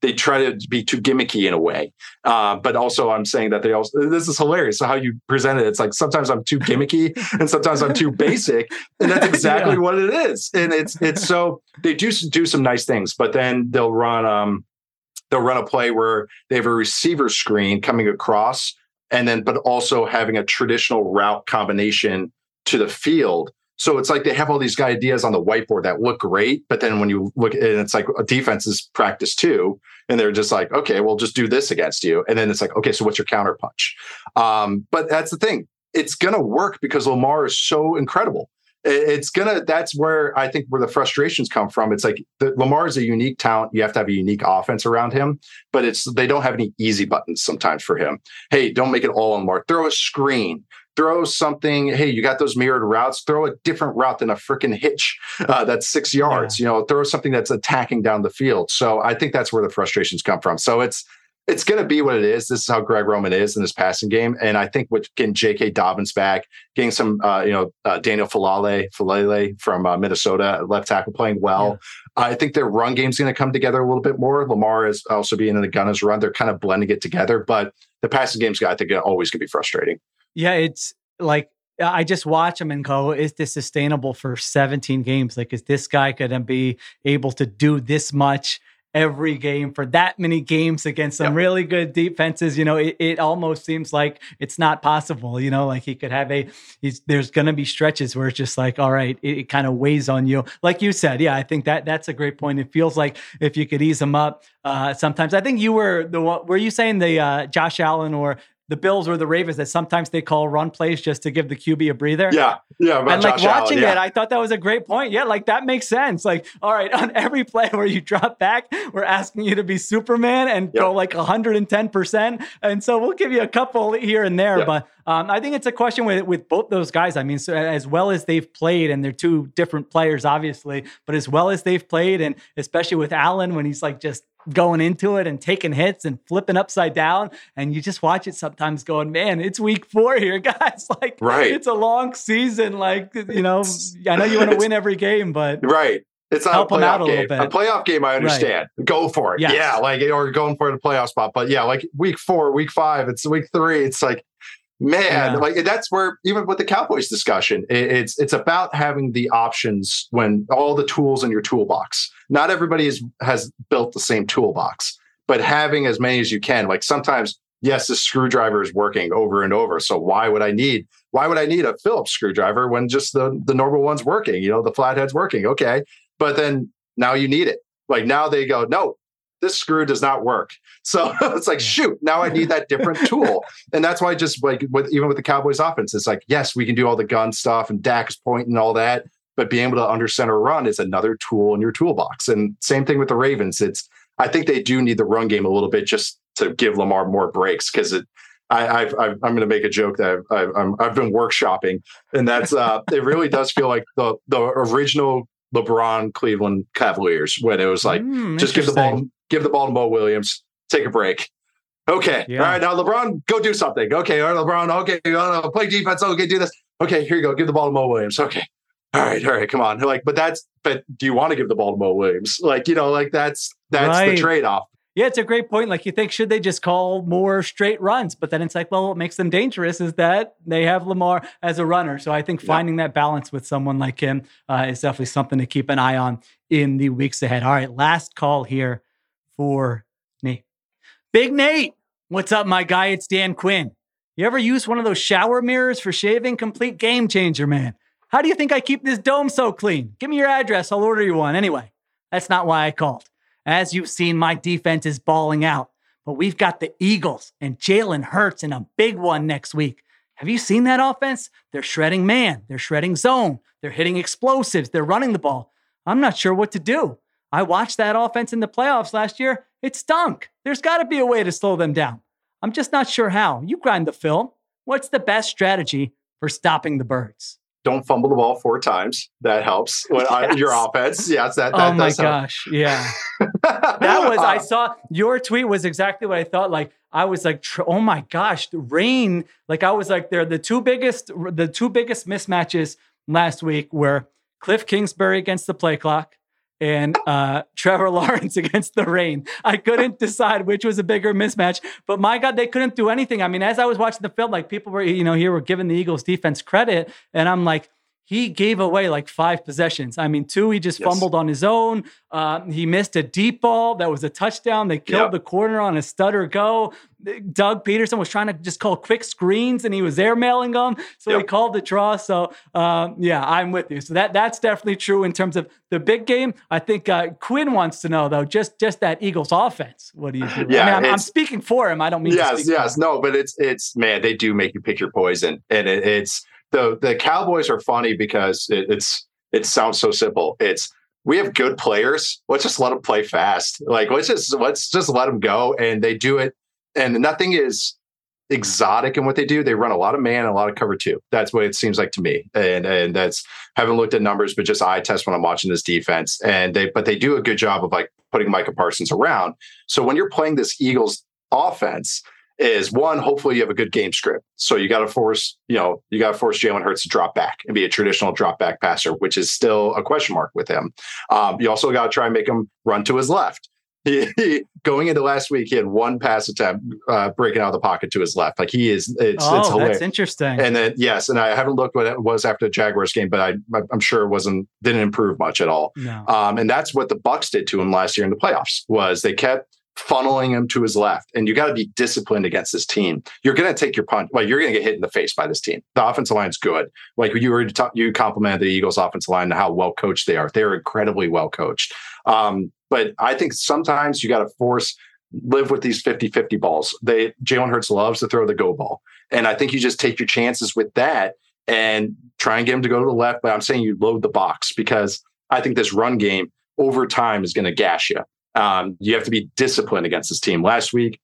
they try to be too gimmicky in a way. Uh, but also, I'm saying that they also this is hilarious. So how you present it, it's like sometimes I'm too gimmicky and sometimes I'm too basic, and that's exactly Yeah. what it is. And it's it's so they do do some nice things, but then they'll run um they'll run a play where they have a receiver screen coming across, and then but also having a traditional route combination to the field. So it's like they have all these ideas on the whiteboard that look great, but then when you look, and it's like a defense is practice too, and they're just like, okay, we'll just do this against you, and then it's like, okay, so what's your counter punch? Um, but that's the thing; it's gonna work because Lamar is so incredible. It's gonna. That's where I think where the frustrations come from. It's like the, Lamar is a unique talent. You have to have a unique offense around him, but it's they don't have any easy buttons sometimes for him. Hey, don't make it all on Lamar. Throw a screen throw something. Hey, you got those mirrored routes. Throw a different route than a freaking hitch uh, that's six yards. You know, throw something that's attacking down the field. So I think that's where the frustrations come from. So it's it's going to be what it is. This is how Greg Roman is in this passing game, and I think with getting J.K. Dobbins back, getting some, uh, you know, uh, Daniel Faalele, Faalele from uh, Minnesota, left tackle playing well. I think their run game's going to come together a little bit more. Lamar is also being in the Gunners run. They're kind of blending it together, but the passing game's, I think, always going to be frustrating. Yeah, it's like I just watch him and go, is this sustainable for 17 games? Like, is this guy going to be able to do this much every game for that many games against some Yeah. really good defenses? You know, it, it almost seems like it's not possible. You know, like he could have a, he's, there's going to be stretches where it's just like, all right, it, it kind of weighs on you. Like you said, yeah, I think that that's a great point. It feels like if you could ease him up, uh, sometimes I think you were the one, were you saying the uh, Josh Allen or the Bills or the Ravens that sometimes they call run plays just to give the QB a breather. Yeah, yeah. and like Josh watching Allen, yeah. it, I thought that was a great point. Yeah, like that makes sense. Like, all right, on every play where you drop back, we're asking you to be Superman and Yep. go like 110%. And so we'll give you a couple here and there. Yep. But um, I think it's a question with, with both those guys. I mean, so as well as they've played, and they're two different players, obviously, but as well as they've played, and especially with Allen when he's like just going into it and taking hits and flipping upside down. And you just watch it sometimes going, man, it's week four here, guys. Like, Right. it's a long season. Like, you know, I know you want to win every game, but Right. It's not Help a playoff game. bit. A playoff game, I understand. Go for it. Yes. Yeah, like or going for the playoff spot. But yeah, like week four, week five, it's week three. It's like, man, Yeah. like that's where even with the Cowboys discussion, it, it's it's about having the options when all the tools in your toolbox. Not everybody is, has built the same toolbox, but having as many as you can. Like sometimes, yes, the screwdriver is working over and over. So why would I need why would I need a Phillips screwdriver when just the the normal one's working? You know, the flathead's working. Okay. But then now you need it. Like now they go, no, this screw does not work. So it's like, shoot, now I need that different tool. And that's why just like with even with the Cowboys offense, it's like, yes, we can do all the gun stuff and Dak's point and all that, but being able to under center run is another tool in your toolbox. And same thing with the Ravens. It's I think they do need the run game a little bit just to give Lamar more breaks because it I, I've, I've, I'm going to make a joke that I've, I've, I'm, I've been workshopping, and that's uh, it. Really does feel like the the original LeBron Cleveland Cavaliers when it was like Mm, just give the ball give the ball to Mo Williams, take a break. Okay, Yeah. all right now LeBron, go do something. Okay, all right, LeBron, okay, oh, play defense. Okay, do this. Okay, here you go. Give the ball to Mo Williams. Okay. All right, all right, come on. Like, but that's but do you want to give the ball to Mo Williams? Like, you know, like that's that's Right. the trade-off. Yeah, it's a great point. Like you think, should they just call more straight runs? But then it's like, well, what makes them dangerous is that they have Lamar as a runner. So I think Yeah. finding that balance with someone like him uh, is definitely something to keep an eye on in the weeks ahead. All right, last call here for Nate. Big Nate, what's up, my guy? It's Dan Quinn. You ever use one of those shower mirrors for shaving? Complete game changer, man. How do you think I keep this dome so clean? Give me your address. I'll order you one. Anyway, that's not why I called. As you've seen, my defense is balling out, but we've got the Eagles and Jalen Hurts in a big one next week. Have you seen that offense? They're shredding man, they're shredding zone, they're hitting explosives, they're running the ball. I'm not sure what to do. I watched that offense in the playoffs last year. It stunk. There's got to be a way to slow them down. I'm just not sure how. You grind the film. What's the best strategy for stopping the birds? Don't fumble the ball four times. That helps. When, uh, your offense, yes, that, that oh my does help. gosh. Yeah. that was I Uh, saw your tweet was exactly what I thought. Like I was like, oh my gosh, the rain. Like I was like, they're the two biggest, the two biggest mismatches last week were Cliff Kingsbury against the play clock and uh, Trevor Lawrence against the rain. I couldn't decide which was a bigger mismatch, but my God, they couldn't do anything. I mean, as I was watching the film, like people were, you know, here were giving the Eagles defense credit, and I'm like. He gave away like five possessions. I mean, two, he just Yes. fumbled on his own. Uh, he missed a deep ball that was a touchdown. They killed Yep. the corner on a stutter go. Doug Pederson was trying to just call quick screens, and he was airmailing them, so he called the draw. So um, yeah, I'm with you. So that that's definitely true in terms of the big game. I think uh, Quinn wants to know though, just just that Eagles offense. What do you think? Yeah, I mean, I'm, I'm speaking for him. I don't mean to yes, yes, no, but it's it's man, they do make you pick your poison, and it, it's the the Cowboys are funny because it, it's it sounds so simple. It's we have good players. Let's just let them play fast. Like let's just let's just let them go, and they do it, and nothing is exotic in what they do. They run a lot of man and a lot of cover two. That's what it seems like to me. And and that's haven't looked at numbers, but just eye test when I'm watching this defense. And they but they do a good job of like putting Micah Parsons around. So when you're playing this Eagles offense, is one, hopefully you have a good game script. So you got to force, you know, you got to force Jalen Hurts to drop back and be a traditional drop back passer, which is still a question mark with him. Um, you also got to try and make him run to his left. He, he- going into last week, he had one pass attempt uh, breaking out of the pocket to his left. Like he is, it's, Oh, it's hilarious. that's interesting. And then yes, and I haven't looked what it was after the Jaguars game, but I, I'm sure it wasn't didn't improve much at all. no. Um, and that's what the Bucs did to him last year in the playoffs. Was they kept funneling him to his left, and you got to be disciplined against this team. You're going to take your punch. Like you're going to get hit in the face by this team. The offensive line's good. Like you already you complimented the Eagles' offensive line and how well coached they are. They're incredibly well coached. Um, but I think sometimes you got to force live with these 50 50 balls. They Jalen Hurts loves to throw the go ball. And I think you just take your chances with that and try and get him to go to the left. But I'm saying you load the box because I think this run game over time is going to gash you. Um, you have to be disciplined against this team. Last week,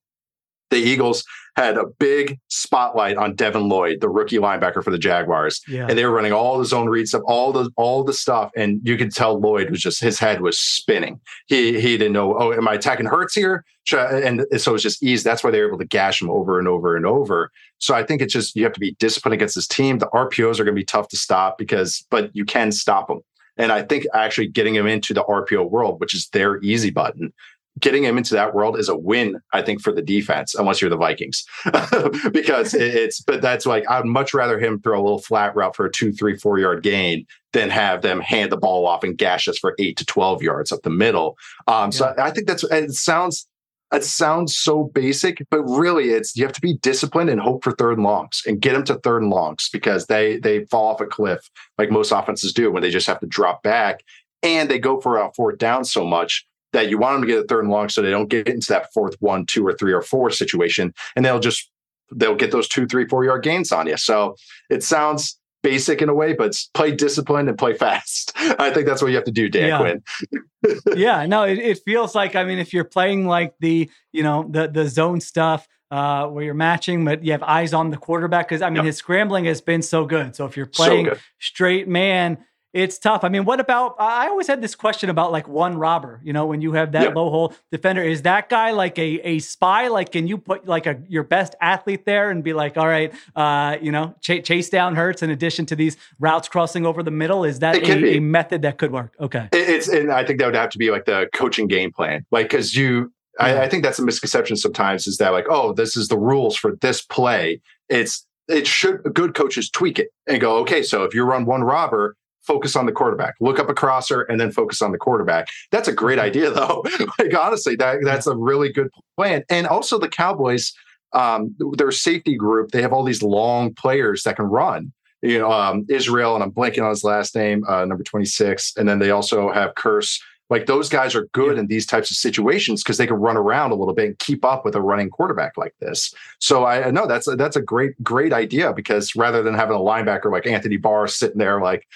the Eagles had a big spotlight on Devin Lloyd, the rookie linebacker for the Jaguars, yeah. and they were running all the zone read stuff, all the all the stuff, and you could tell Lloyd was just his head was spinning. He he didn't know. Oh, am I attacking Hurts here? And so it's just easy. That's why they were able to gash him over and over and over. So I think it's just you have to be disciplined against this team. The RPOs are going to be tough to stop because, but you can stop them. And I think actually getting him into the RPO world, which is their easy button, getting him into that world is a win, I think, for the defense, unless you're the Vikings. because it's, but that's like, I'd much rather him throw a little flat route for a two, three, four yard gain than have them hand the ball off and gash us for eight to 12 yards up the middle. Um, yeah. So I think that's, it sounds, it sounds so basic, but really it's, you have to be disciplined and hope for third and longs and get them to third and longs because they, they fall off a cliff like most offenses do when they just have to drop back and they go for a fourth down so much that you want them to get a third and long so they don't get into that fourth one, two, or three or four situation. And they'll just they'll get those two, three, four yard gains on you. So it sounds basic in a way, but play disciplined and play fast. I think that's what you have to do, Dan yeah. Quinn. yeah, no, it, it, feels like I mean, if you're playing like the you know the the zone stuff. Uh, where you're matching, but you have eyes on the quarterback because I mean yep. his scrambling has been so good. So if you're playing so straight man, it's tough. I mean, what about? I always had this question about like one robber. You know, when you have that low hole defender, is that guy like a a spy? Like, can you put like a your best athlete there and be like, all right, uh, you know, ch- chase down Hurts in addition to these routes crossing over the middle? Is that a, a, method that could work? Okay, it's and I think that would have to be like the coaching game plan, like because you. I, I think that's a misconception sometimes is that like, oh, this is the rules for this play. It's it should good coaches tweak it and go, okay, so if you run one robber, focus on the quarterback. Look up a crosser and then focus on the quarterback. That's a great mm-hmm. idea, though. like honestly, that that's a really good plan. And also the Cowboys, um, their safety group, they have all these long players that can run. You know, um, Israel, and I'm blanking on his last name, uh, number 26. And then they also have Kearse. Like those guys are good yeah. in these types of situations because they can run around a little bit and keep up with a running quarterback like this. So I know that's a, that's a great great idea because rather than having a linebacker like Anthony Barr sitting there like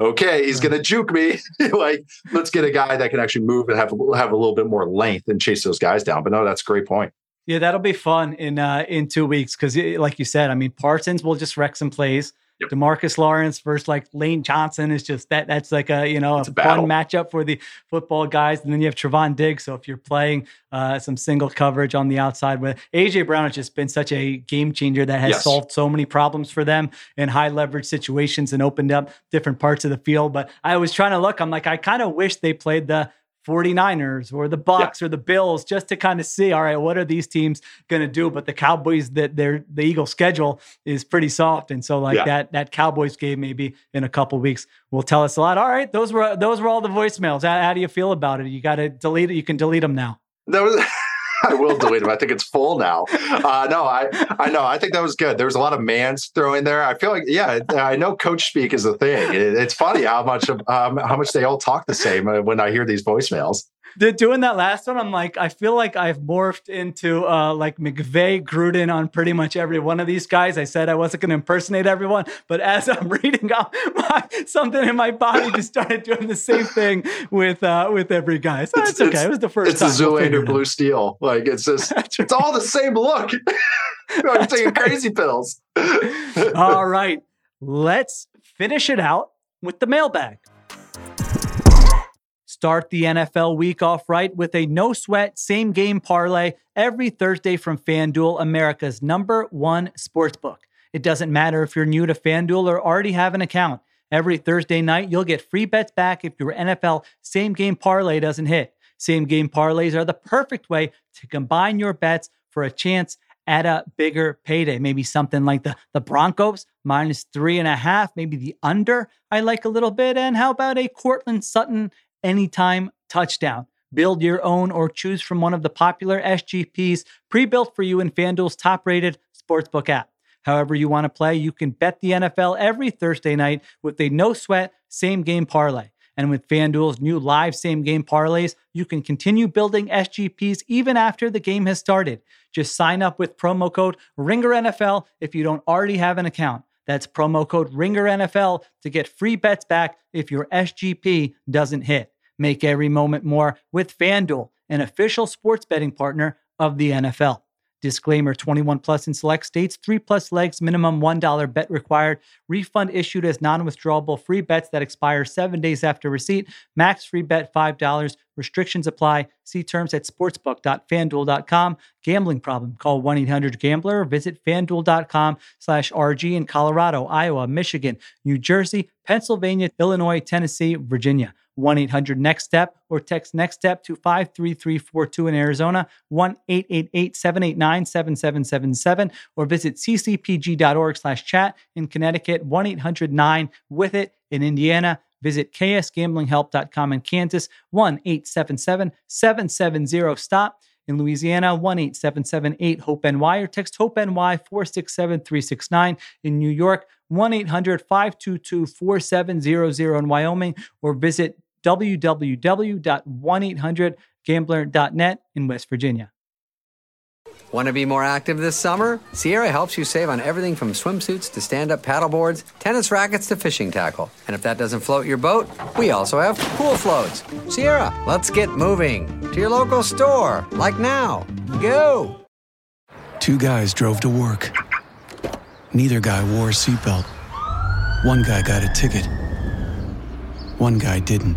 okay, he's going to juke me. like, let's get a guy that can actually move and have have a little bit more length and chase those guys down. But no, that's a great point. Yeah, that'll be fun in uh, in two weeks because, like you said, I mean, Parsons will just wreck some plays. Yep. Demarcus Lawrence versus like Lane Johnson is just that. That's like a you know a, a fun matchup for the football guys. And then you have Trevon Diggs. So if you're playing uh, some single coverage on the outside with AJ Brown, has just been such a game changer that has yes. solved so many problems for them in high leverage situations and opened up different parts of the field. But I was trying to look. I'm like, I kind of wish they played the 49ers or the Bucs yeah. or the Bills just to kind of see, all right, what are these teams going to do? But the Cowboys that their the Eagles schedule is pretty soft. And so like yeah. that that Cowboys game maybe in a couple weeks will tell us a lot. All right, those were those were all the voicemails. How, how do you feel about it? You got to delete it. You can delete them now. That was I will delete them. I think it's full now. Uh, no, I I know. I think that was good. There was a lot of man's throw in there. I feel like yeah, I know coach speak is a thing. It, it's funny how much um, how much they all talk the same uh, when I hear these voicemails doing that last one, I'm like, I feel like I've morphed into uh, like McVay Gruden on pretty much every one of these guys. I said I wasn't going to impersonate everyone, but as I'm reading out, my, something in my body just started doing the same thing with uh, with every guy. So it's, it's okay. It was the first it's time. It's a Zoolander Blue Steel. Like it's just, it's all the same look. I'm taking right. crazy pills. all right, let's finish it out with the mailbag. Start the NFL week off right with a no sweat same game parlay every Thursday from FanDuel, America's number one sports book. It doesn't matter if you're new to FanDuel or already have an account. Every Thursday night, you'll get free bets back if your NFL same game parlay doesn't hit. Same game parlays are the perfect way to combine your bets for a chance at a bigger payday. Maybe something like the, the Broncos minus three and a half, maybe the under I like a little bit. And how about a Courtland Sutton anytime touchdown. Build your own or choose from one of the popular SGPs pre built for you in FanDuel's top rated sportsbook app. However, you want to play, you can bet the NFL every Thursday night with a no sweat same game parlay. And with FanDuel's new live same game parlays, you can continue building SGPs even after the game has started. Just sign up with promo code RINGERNFL if you don't already have an account. That's promo code RINGERNFL to get free bets back if your SGP doesn't hit. Make every moment more with FanDuel, an official sports betting partner of the NFL. Disclaimer 21 plus in select states, three plus legs, minimum $1 bet required. Refund issued as non withdrawable free bets that expire seven days after receipt. Max free bet $5. Restrictions apply. See terms at sportsbook.fanduel.com. Gambling problem? Call 1 800 Gambler or visit fanduel.com slash RG in Colorado, Iowa, Michigan, New Jersey, Pennsylvania, Illinois, Tennessee, Virginia. 1 800 Next Step or text Next Step to 53342 in Arizona, 1 888 789 7777, or visit ccpg.org slash chat in Connecticut, 1 800 9 with it in Indiana. Visit ksgamblinghelp.com in Kansas, 1 877 770 STOP. In Louisiana, 1 877 HOPE NY or text HOPE NY 467 369. In New York, 1 800 522 4700 in Wyoming or visit www.1800gambler.net in West Virginia. Want to be more active this summer? Sierra helps you save on everything from swimsuits to stand up paddleboards, tennis rackets to fishing tackle. And if that doesn't float your boat, we also have pool floats. Sierra, let's get moving to your local store, like now. Go! Two guys drove to work. Neither guy wore a seatbelt. One guy got a ticket. One guy didn't.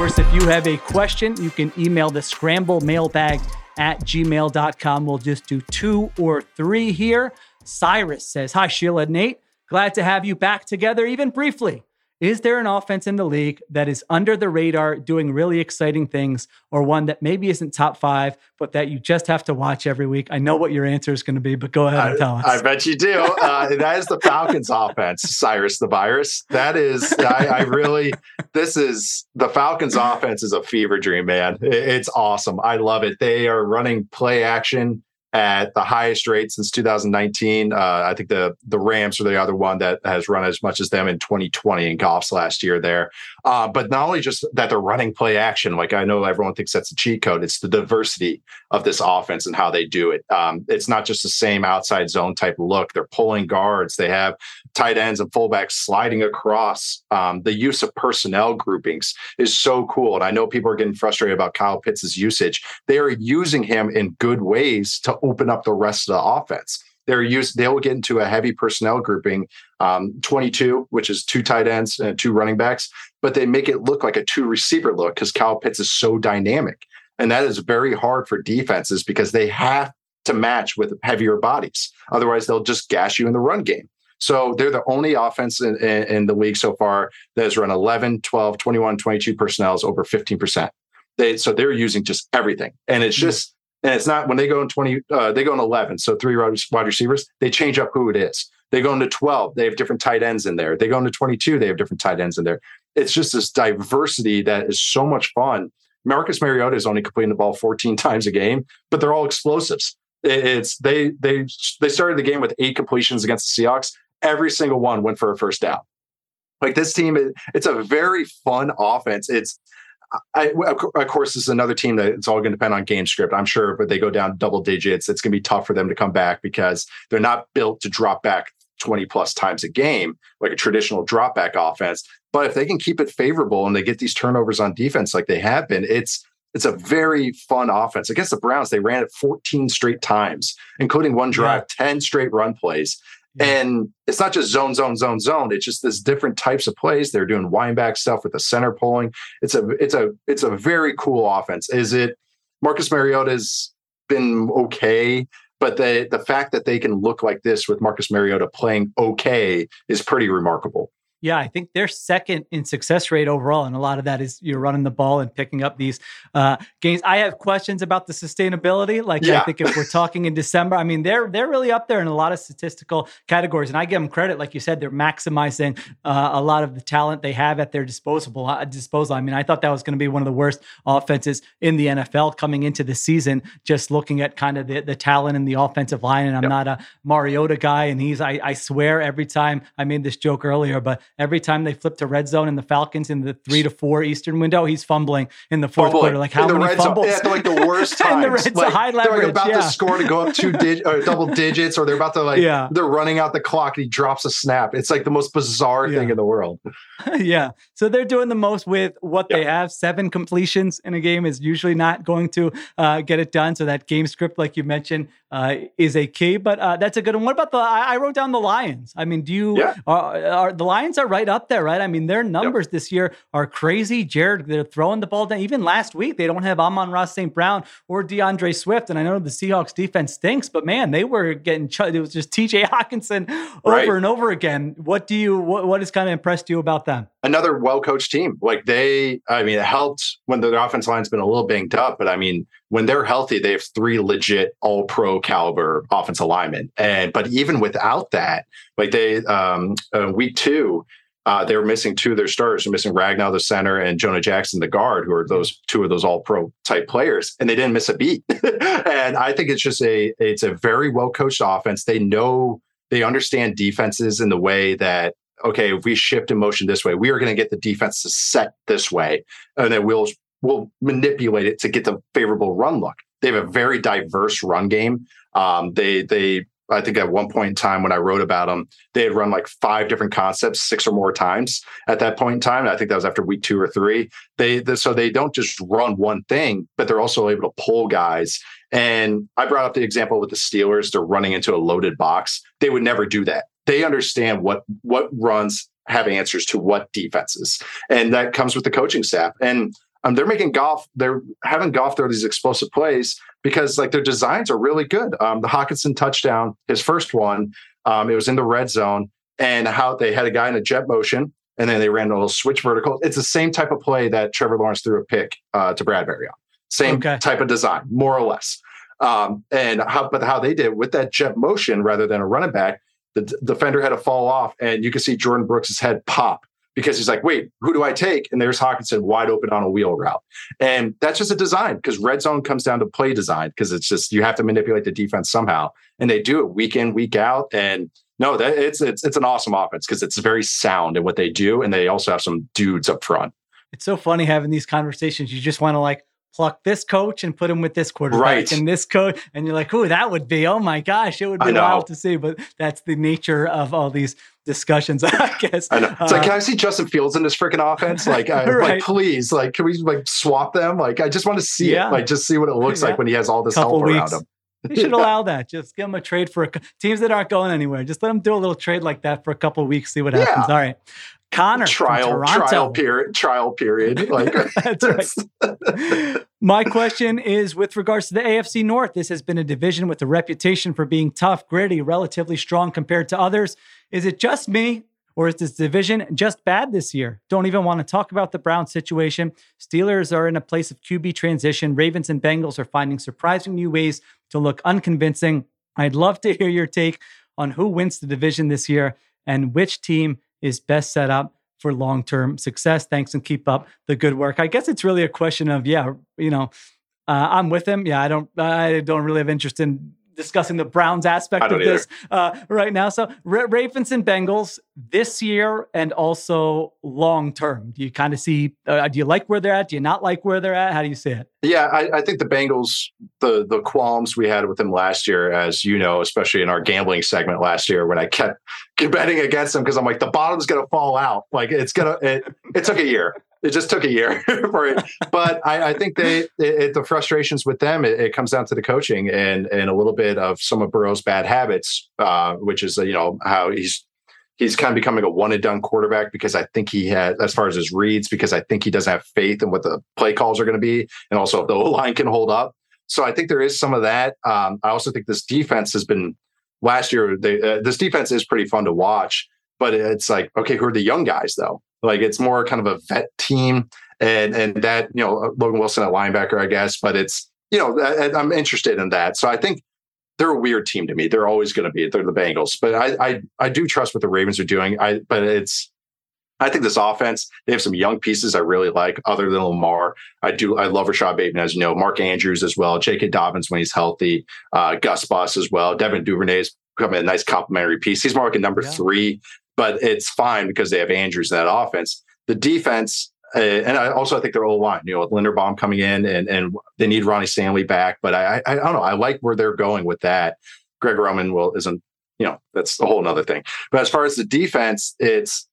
Course, if you have a question, you can email the scramble mailbag at gmail.com. We'll just do two or three here. Cyrus says, Hi, Sheila Nate. Glad to have you back together, even briefly. Is there an offense in the league that is under the radar doing really exciting things, or one that maybe isn't top five, but that you just have to watch every week? I know what your answer is going to be, but go ahead and tell us. I bet you do. Uh, that is the Falcons offense, Cyrus the virus. That is, I, I, really, this is the Falcons offense is a fever dream, man. It's awesome. I love it. They are running play action at the highest rate since 2019. Uh, I think the the Rams are the other one that has run as much as them in 2020 in Goff's last year there. Uh, but not only just that they're running play action, like I know everyone thinks that's a cheat code. It's the diversity of this offense and how they do it. Um, it's not just the same outside zone type look. They're pulling guards. They have tight ends and fullbacks sliding across. Um, the use of personnel groupings is so cool. And I know people are getting frustrated about Kyle Pitts' usage. They are using him in good ways to open up the rest of the offense. They're used, they'll get into a heavy personnel grouping, um, 22, which is two tight ends and two running backs, but they make it look like a two receiver look because Kyle Pitts is so dynamic. And that is very hard for defenses because they have to match with heavier bodies. Otherwise, they'll just gash you in the run game. So they're the only offense in, in, in, the league so far that has run 11, 12, 21, 22 personnels over 15%. They, so they're using just everything. And it's just, and it's not when they go in 20, uh, they go in 11. So three wide receivers, they change up who it is. They go into 12, they have different tight ends in there. They go into 22, they have different tight ends in there. It's just this diversity that is so much fun. Marcus Mariota is only completing the ball 14 times a game, but they're all explosives. It's they they they started the game with eight completions against the Seahawks. Every single one went for a first down. Like this team, it's a very fun offense. It's I, of course, this is another team that it's all going to depend on game script. I'm sure, but they go down double digits. It's going to be tough for them to come back because they're not built to drop back 20 plus times a game like a traditional drop back offense. But if they can keep it favorable and they get these turnovers on defense like they have been, it's it's a very fun offense. Against the Browns, they ran it 14 straight times, including one drive, yeah. 10 straight run plays. And it's not just zone, zone, zone, zone. It's just this different types of plays. They're doing wind back stuff with the center pulling. It's a it's a it's a very cool offense. Is it Marcus Mariota's been okay, but the the fact that they can look like this with Marcus Mariota playing okay is pretty remarkable. Yeah, I think they're second in success rate overall, and a lot of that is you're running the ball and picking up these uh, games. I have questions about the sustainability. Like yeah. I think if we're talking in December, I mean they're they're really up there in a lot of statistical categories, and I give them credit. Like you said, they're maximizing uh, a lot of the talent they have at their disposable uh, disposal. I mean, I thought that was going to be one of the worst offenses in the NFL coming into the season. Just looking at kind of the, the talent in the offensive line, and I'm yep. not a Mariota guy, and he's I, I swear every time I made this joke earlier, but every time they flip to red zone in the Falcons in the three to four Eastern window, he's fumbling in the fourth fumbling. quarter. Like how many fumbles? Zone, yeah, like the worst times. the red like, high leverage, they're like about yeah. to score to go up two dig- or double digits, or they're about to like yeah. they're running out the clock and he drops a snap. It's like the most bizarre yeah. thing in the world. yeah. So they're doing the most with what they have. Seven completions in a game is usually not going to uh, get it done. So that game script, like you mentioned, uh, is a key. But uh, that's a good one. What about the? I, I, wrote down the Lions. I mean, do you? Yeah. Are, are, the Lions are right up there, right? I mean, their numbers yep. this year are crazy. Jared, they're throwing the ball down. Even last week, they don't have Amon-Ra St. Brown or DeAndre Swift. And I know the Seahawks defense stinks, but man, they were getting. Ch- it was just T.J. Hockenson over right. and over again. What do you? What, what has kind of impressed you about them? Another well-coached team. Like they, I mean, it helped when the offense line's been a little banged up, but I mean when they're healthy, they have three legit all pro caliber offensive linemen. And but even without that, like they um uh, week two, uh, they were missing two of their starters. They're missing Ragnow, the center, and Jonah Jackson, the guard, who are those two of those all pro type players, and they didn't miss a beat. and I think it's just a it's a very well coached offense. They know they understand defenses in the way that okay, if we shift in motion this way, we are going to get the defense to set this way, and then we'll will manipulate it to get the favorable run look. They have a very diverse run game. Um, they they I think at one point in time when I wrote about them, they had run like five different concepts six or more times at that point in time. I think that was after week two or three. They, they so they don't just run one thing, but they're also able to pull guys. And I brought up the example with the Steelers. They're running into a loaded box. They would never do that. They understand what what runs have answers to what defenses, and that comes with the coaching staff. And um, they're making Goff. they're having Goff throw these explosive plays because like their designs are really good. Um, the Hockenson touchdown, his first one, um, it was in the red zone, and how they had a guy in a jet motion, and then they ran a little switch vertical. It's the same type of play that Trevor Lawrence threw a pick uh, to Bradberry on. Same okay. type of design, more or less. Um, and how, but how they did with that jet motion rather than a running back, the d- defender had to fall off, and you could see Jordyn Brooks' head pop because he's like, wait, who do I take? And there's Hockenson wide open on a wheel route. And that's just a design because red zone comes down to play design because it's just you have to manipulate the defense somehow. And they do it week in, week out. And no, that it's it's it's an awesome offense because it's very sound in what they do. And they also have some dudes up front. It's so funny having these conversations. You just want to like pluck this coach and put him with this quarterback right. and this coach. And you're like, oh, that would be, oh my gosh, it would be wild to see. But that's the nature of all these discussions, I guess. I know. It's uh, like, can I see Justin Fields in this freaking offense? Like, I, right. like, please, like, can we like swap them? Like, I just want to see yeah. it. Like, just see what it looks yeah. like when he has all this Couple help weeks. around him. They should allow that. Just give them a trade for a, teams that aren't going anywhere. Just let them do a little trade like that for a couple weeks, see what happens. All right. Connor trial trial period trial period like that's right. My question is with regards to the AFC North. This has been a division with a reputation for being tough, gritty, relatively strong compared to others. Is it just me or is this division just bad this year? Don't even want to talk about the Brown situation. Steelers are in a place of QB transition. Ravens and Bengals are finding surprising new ways to look unconvincing. I'd love to hear your take on who wins the division this year and which team is best set up for long term success. Thanks and keep up the good work. I guess it's really a question of, yeah, you know, uh, I'm with him. Yeah, I don't, I don't really have interest in discussing the Browns aspect of this uh, right now. So Ra- Ravens and Bengals this year and also long term. Do you kind of see? Uh, do you like where they're at? Do you not like where they're at? How do you see it? Yeah, I, I, think the Bengals, the the qualms we had with them last year, as you know, especially in our gambling segment last year, when I kept betting against them because I'm like the bottom's going to fall out. Like it's gonna. It, it took a year it just took a year for it. But I, I think they it, it, the frustrations with them it, it, comes down to the coaching and and a little bit of some of Burrow's bad habits, uh, which is you know how he's he's kind of becoming a one and done quarterback because I think he had as far as his reads because I think he doesn't have faith in what the play calls are going to be and also if the O line can hold up. So I think there is some of that. Um, I also think this defense has been last year. They, uh, this defense is pretty fun to watch but it's like, okay, who are the young guys though? Like it's more kind of a vet team, and and that you know Logan Wilson at linebacker, I guess, but it's you know I, I'm interested in that. So I think they're a weird team to me. They're always going to be. They're the Bengals, but I, I I do trust what the Ravens are doing. I but it's I think this offense, they have some young pieces I really like, other than Lamar. I do, I love Rashod Bateman, as you know, Mark Andrews as well, J.K. Dobbins when he's healthy, uh, Gus Bus as well. Devin Duvernay is becoming a nice complementary piece. He's more like a number yeah. three, but it's fine because they have Andrews in that offense. The defense, uh, and I also I think their old line, you know, with Linderbaum coming in and and they need Ronnie Stanley back, but I, I I don't know. I like where they're going with that. Greg Roman will isn't you know that's a whole other thing. But as far as the defense, it's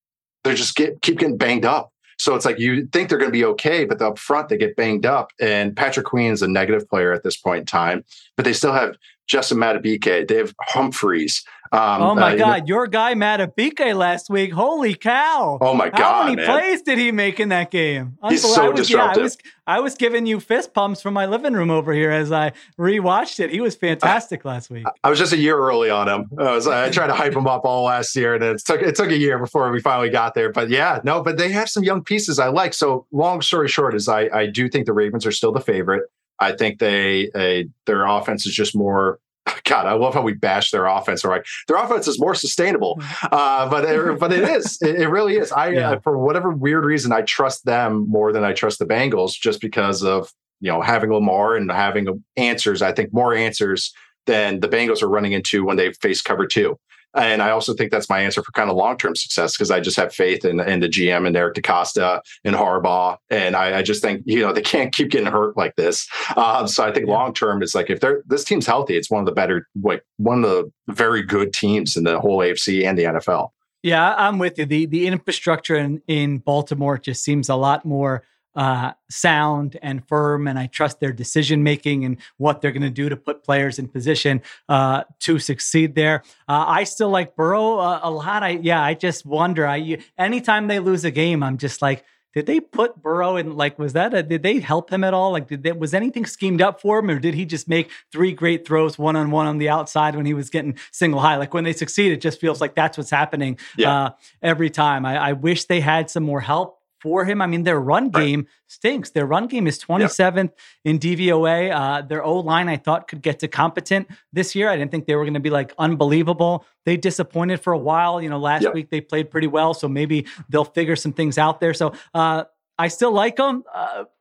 they're just get keep getting banged up. So it's like you think they're going to be okay, but up front they get banged up. And Patrick Queen is a negative player at this point in time, but they still have Justin Madubuike. They have Humphreys. Um, oh my uh, God, you know, your guy Madubuike last week. Holy cow! Oh my God, how many man. plays did he make in that game? He's so I was, disruptive. Yeah, I was, I was giving you fist pumps from my living room over here as I rewatched it. He was fantastic uh, last week. I was just a year early on him. I was I tried to hype him up all last year, and it took it took a year before we finally got there. But yeah, no, but they have some young pieces I like. So long story short is I I do think the Ravens are still the favorite. I think they uh, their offense is just more God, I love how we bash their offense. All right, their offense is more sustainable, mm-hmm. uh, but it, but it is. It, it really is. I yeah. uh, for whatever weird reason, I trust them more than I trust the Bengals, just because of you know having Lamar and having answers. I think more answers than the Bengals are running into when they face cover two. And I also think that's my answer for kind of long term success because I just have faith in, in the GM and Eric DeCosta and Harbaugh. And I, I, just think, you know, they can't keep getting hurt like this. Um, so I think yeah. long term, it's like if they're this team's healthy, it's one of the better, like one of the very good teams in the whole AFC and the NFL. Yeah, I'm with you. The the infrastructure in, in Baltimore just seems a lot more uh, sound and firm, and I trust their decision making and what they're going to do to put players in position uh, to succeed there. Uh, I still like Burrow uh, a lot. I yeah, I just wonder. I anytime they lose a game, I'm just like. Did they put Burrow in? Like, was that a? Did they help him at all? Like, did they, was anything schemed up for him, or did he just make three great throws one on one on the outside when he was getting single high? Like when they succeed, it just feels like that's what's happening yeah. uh, every time. I, I wish they had some more help for him. I mean, their run game stinks. Their run game is 27th yeah. in DVOA. Uh, their O line, I thought, could get to competent this year. I didn't think they were going to be like unbelievable. They disappointed for a while. You know, last yeah. week they played pretty well, so maybe they'll figure some things out there. So uh, I still like them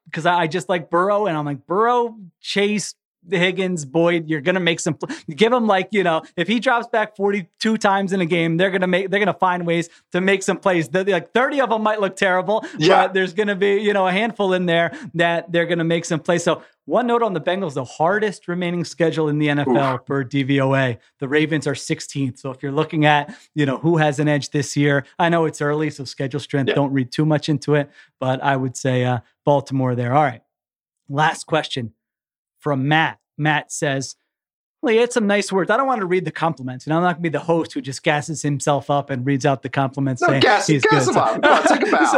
because uh, I just like Burrow, and I'm like Burrow, Chase, Higgins, Boyd, you're gonna make some. Give him like you know, if he drops back 42 times in a game, they're gonna make. They're gonna find ways to make some plays. The, like 30 of them might look terrible, yeah. but there's gonna be you know a handful in there that they're gonna make some plays. So one note on the Bengals: the hardest remaining schedule in the NFL Oof. for DVOA. The Ravens are 16th. So if you're looking at you know who has an edge this year, I know it's early, so schedule strength. Yeah. Don't read too much into it, but I would say uh, Baltimore there. All right. Last question from Matt. Matt says, well, he had some nice words. I don't want to read the compliments. You know, I'm not going to be the host who just gasses himself up and reads out the compliments. No, saying gas, he's gas good. him up. No, take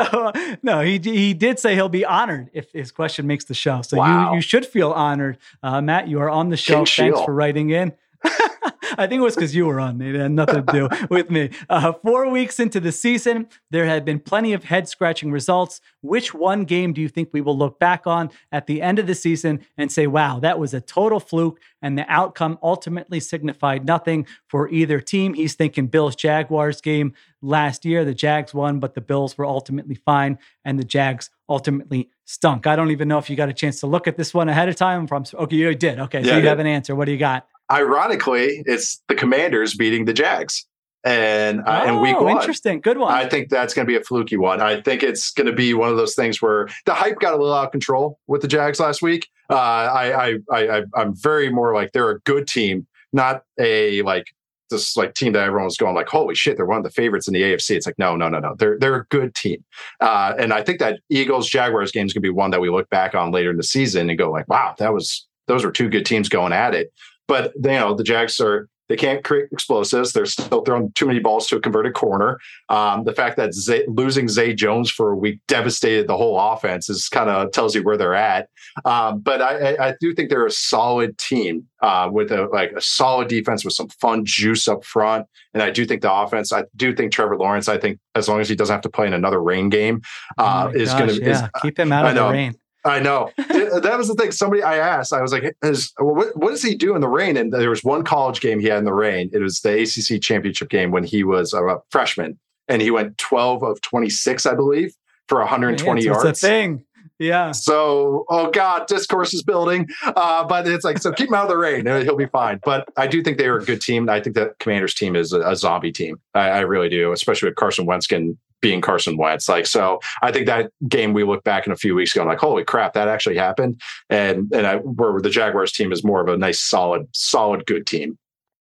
so, no, he, he did say he'll be honored if his question makes the show. So wow. you, you should feel honored. Uh, Matt, you are on the show. King Thanks Sheil. for writing in. I think it was because you were on. It had nothing to do with me. Uh, four weeks into the season, there had been plenty of head scratching results. Which one game do you think we will look back on at the end of the season and say, wow, that was a total fluke and the outcome ultimately signified nothing for either team? He's thinking Bills Jaguars game last year. The Jags won, but the Bills were ultimately fine and the Jags ultimately stunk. I don't even know if you got a chance to look at this one ahead of time. From okay, you did. Okay, so yeah, you have an answer. What do you got? Ironically, it's the Commanders beating the Jags. And uh, oh, in week one, interesting, good one. I think that's going to be a fluky one. I think it's going to be one of those things where the hype got a little out of control with the Jags last week. Uh, I, I, I, I'm very more like they're a good team, not a like this like team that everyone was going like, holy shit, they're one of the favorites in the AFC. It's like, no, no, no, no. They're they're a good team. Uh, and I think that Eagles Jaguars game is gonna be one that we look back on later in the season and go like, wow, that was those were two good teams going at it. But you know, the Jags are They can't create explosives. They're still throwing too many balls to a converted corner. Um, the fact that Zay, losing Zay Jones for a week devastated the whole offense is kind of tells you where they're at. Um, but I, I, do think they're a solid team uh, with a like a solid defense with some fun juice up front. And I do think the offense. I do think Trevor Lawrence. I think as long as he doesn't have to play in another rain game, uh, oh is going to yeah. keep him out of the rain. I know. that was the thing. Somebody I asked, I was like, is, what, what, does he do in the rain? And there was one college game he had in the rain. It was the ACC championship game when he was a freshman and he went 12 of 26, I believe, for 120 yards. It's a thing. Yeah. So, oh God, discourse is building. Uh, but it's like, so keep him out of the rain. He'll be fine. But I do think they are a good team. I think that Commanders team is a, a zombie team. I, I, really do, especially with Carson Wentz can being Carson Wentz. Like, so I think that game we look back in a few weeks ago, I'm like, holy crap, that actually happened. And and I where the Jaguars team is more of a nice, solid, solid, good team.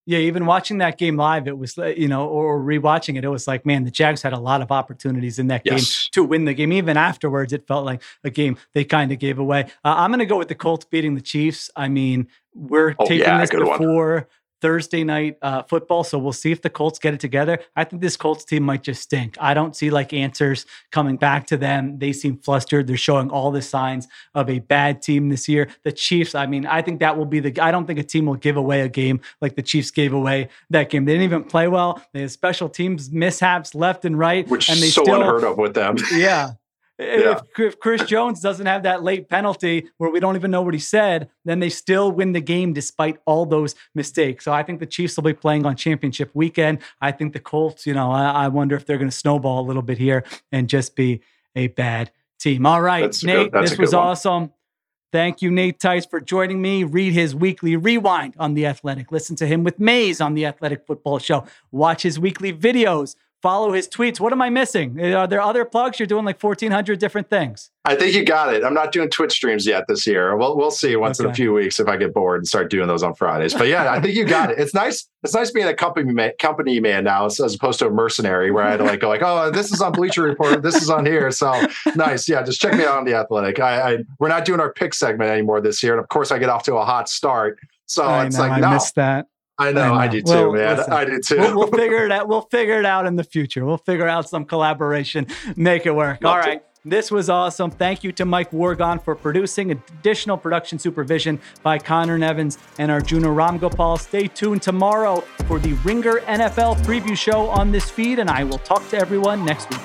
Yeah, even watching that game live, it was you know, or rewatching it, it was like, man, the Jags had a lot of opportunities in that yes. game to win the game. Even afterwards, it felt like a game they kind of gave away. Uh, I'm going to go with the Colts beating the Chiefs. I mean, we're oh, taking yeah, this before. One Thursday night uh, football. So we'll see if the Colts get it together. I think this Colts team might just stink. I don't see like answers coming back to them. They seem flustered. They're showing all the signs of a bad team this year. The Chiefs, I mean, I think that will be the, I don't think a team will give away a game like the Chiefs gave away that game. They didn't even play well. They had special teams mishaps left and right. Which and they so still, unheard of with them. Yeah. Yeah. If, if, Chris Jones doesn't have that late penalty where we don't even know what he said, then they still win the game despite all those mistakes. So I think the Chiefs will be playing on championship weekend. I think the Colts, you know, I, I wonder if they're going to snowball a little bit here and just be a bad team. All right, that's Nate, good, this was awesome. Thank you, Nate Tice, for joining me. Read his weekly rewind on The Athletic. Listen to him with Mays on The Athletic Football Show. Watch his weekly videos follow his tweets. What am I missing? Are there other plugs? You're doing like 1,400 different things. I think you got it. I'm not doing Twitch streams yet this year. We'll we'll see once okay. in a few weeks if I get bored and start doing those on Fridays. But yeah, I think you got it. It's nice. It's nice being a company man, company man now as, as opposed to a mercenary where I had to like go like, oh, this is on Bleacher Report, this is on here. So nice. Yeah, just check me out on the Athletic. I, I we're not doing our pick segment anymore this year, and of course I get off to a hot start. So I it's know, like I no. missed that. I know, I, I do too, well, man. Listen, I do too. We'll, we'll, figure it out. We'll figure it out in the future. We'll figure out some collaboration, make it work. All right. This was awesome. Thank you to Mike Wargon for producing. Additional production supervision by Conor Nevins and Arjuna Ramgopal. Stay tuned tomorrow for the Ringer NFL preview show on this feed, and I will talk to everyone next week.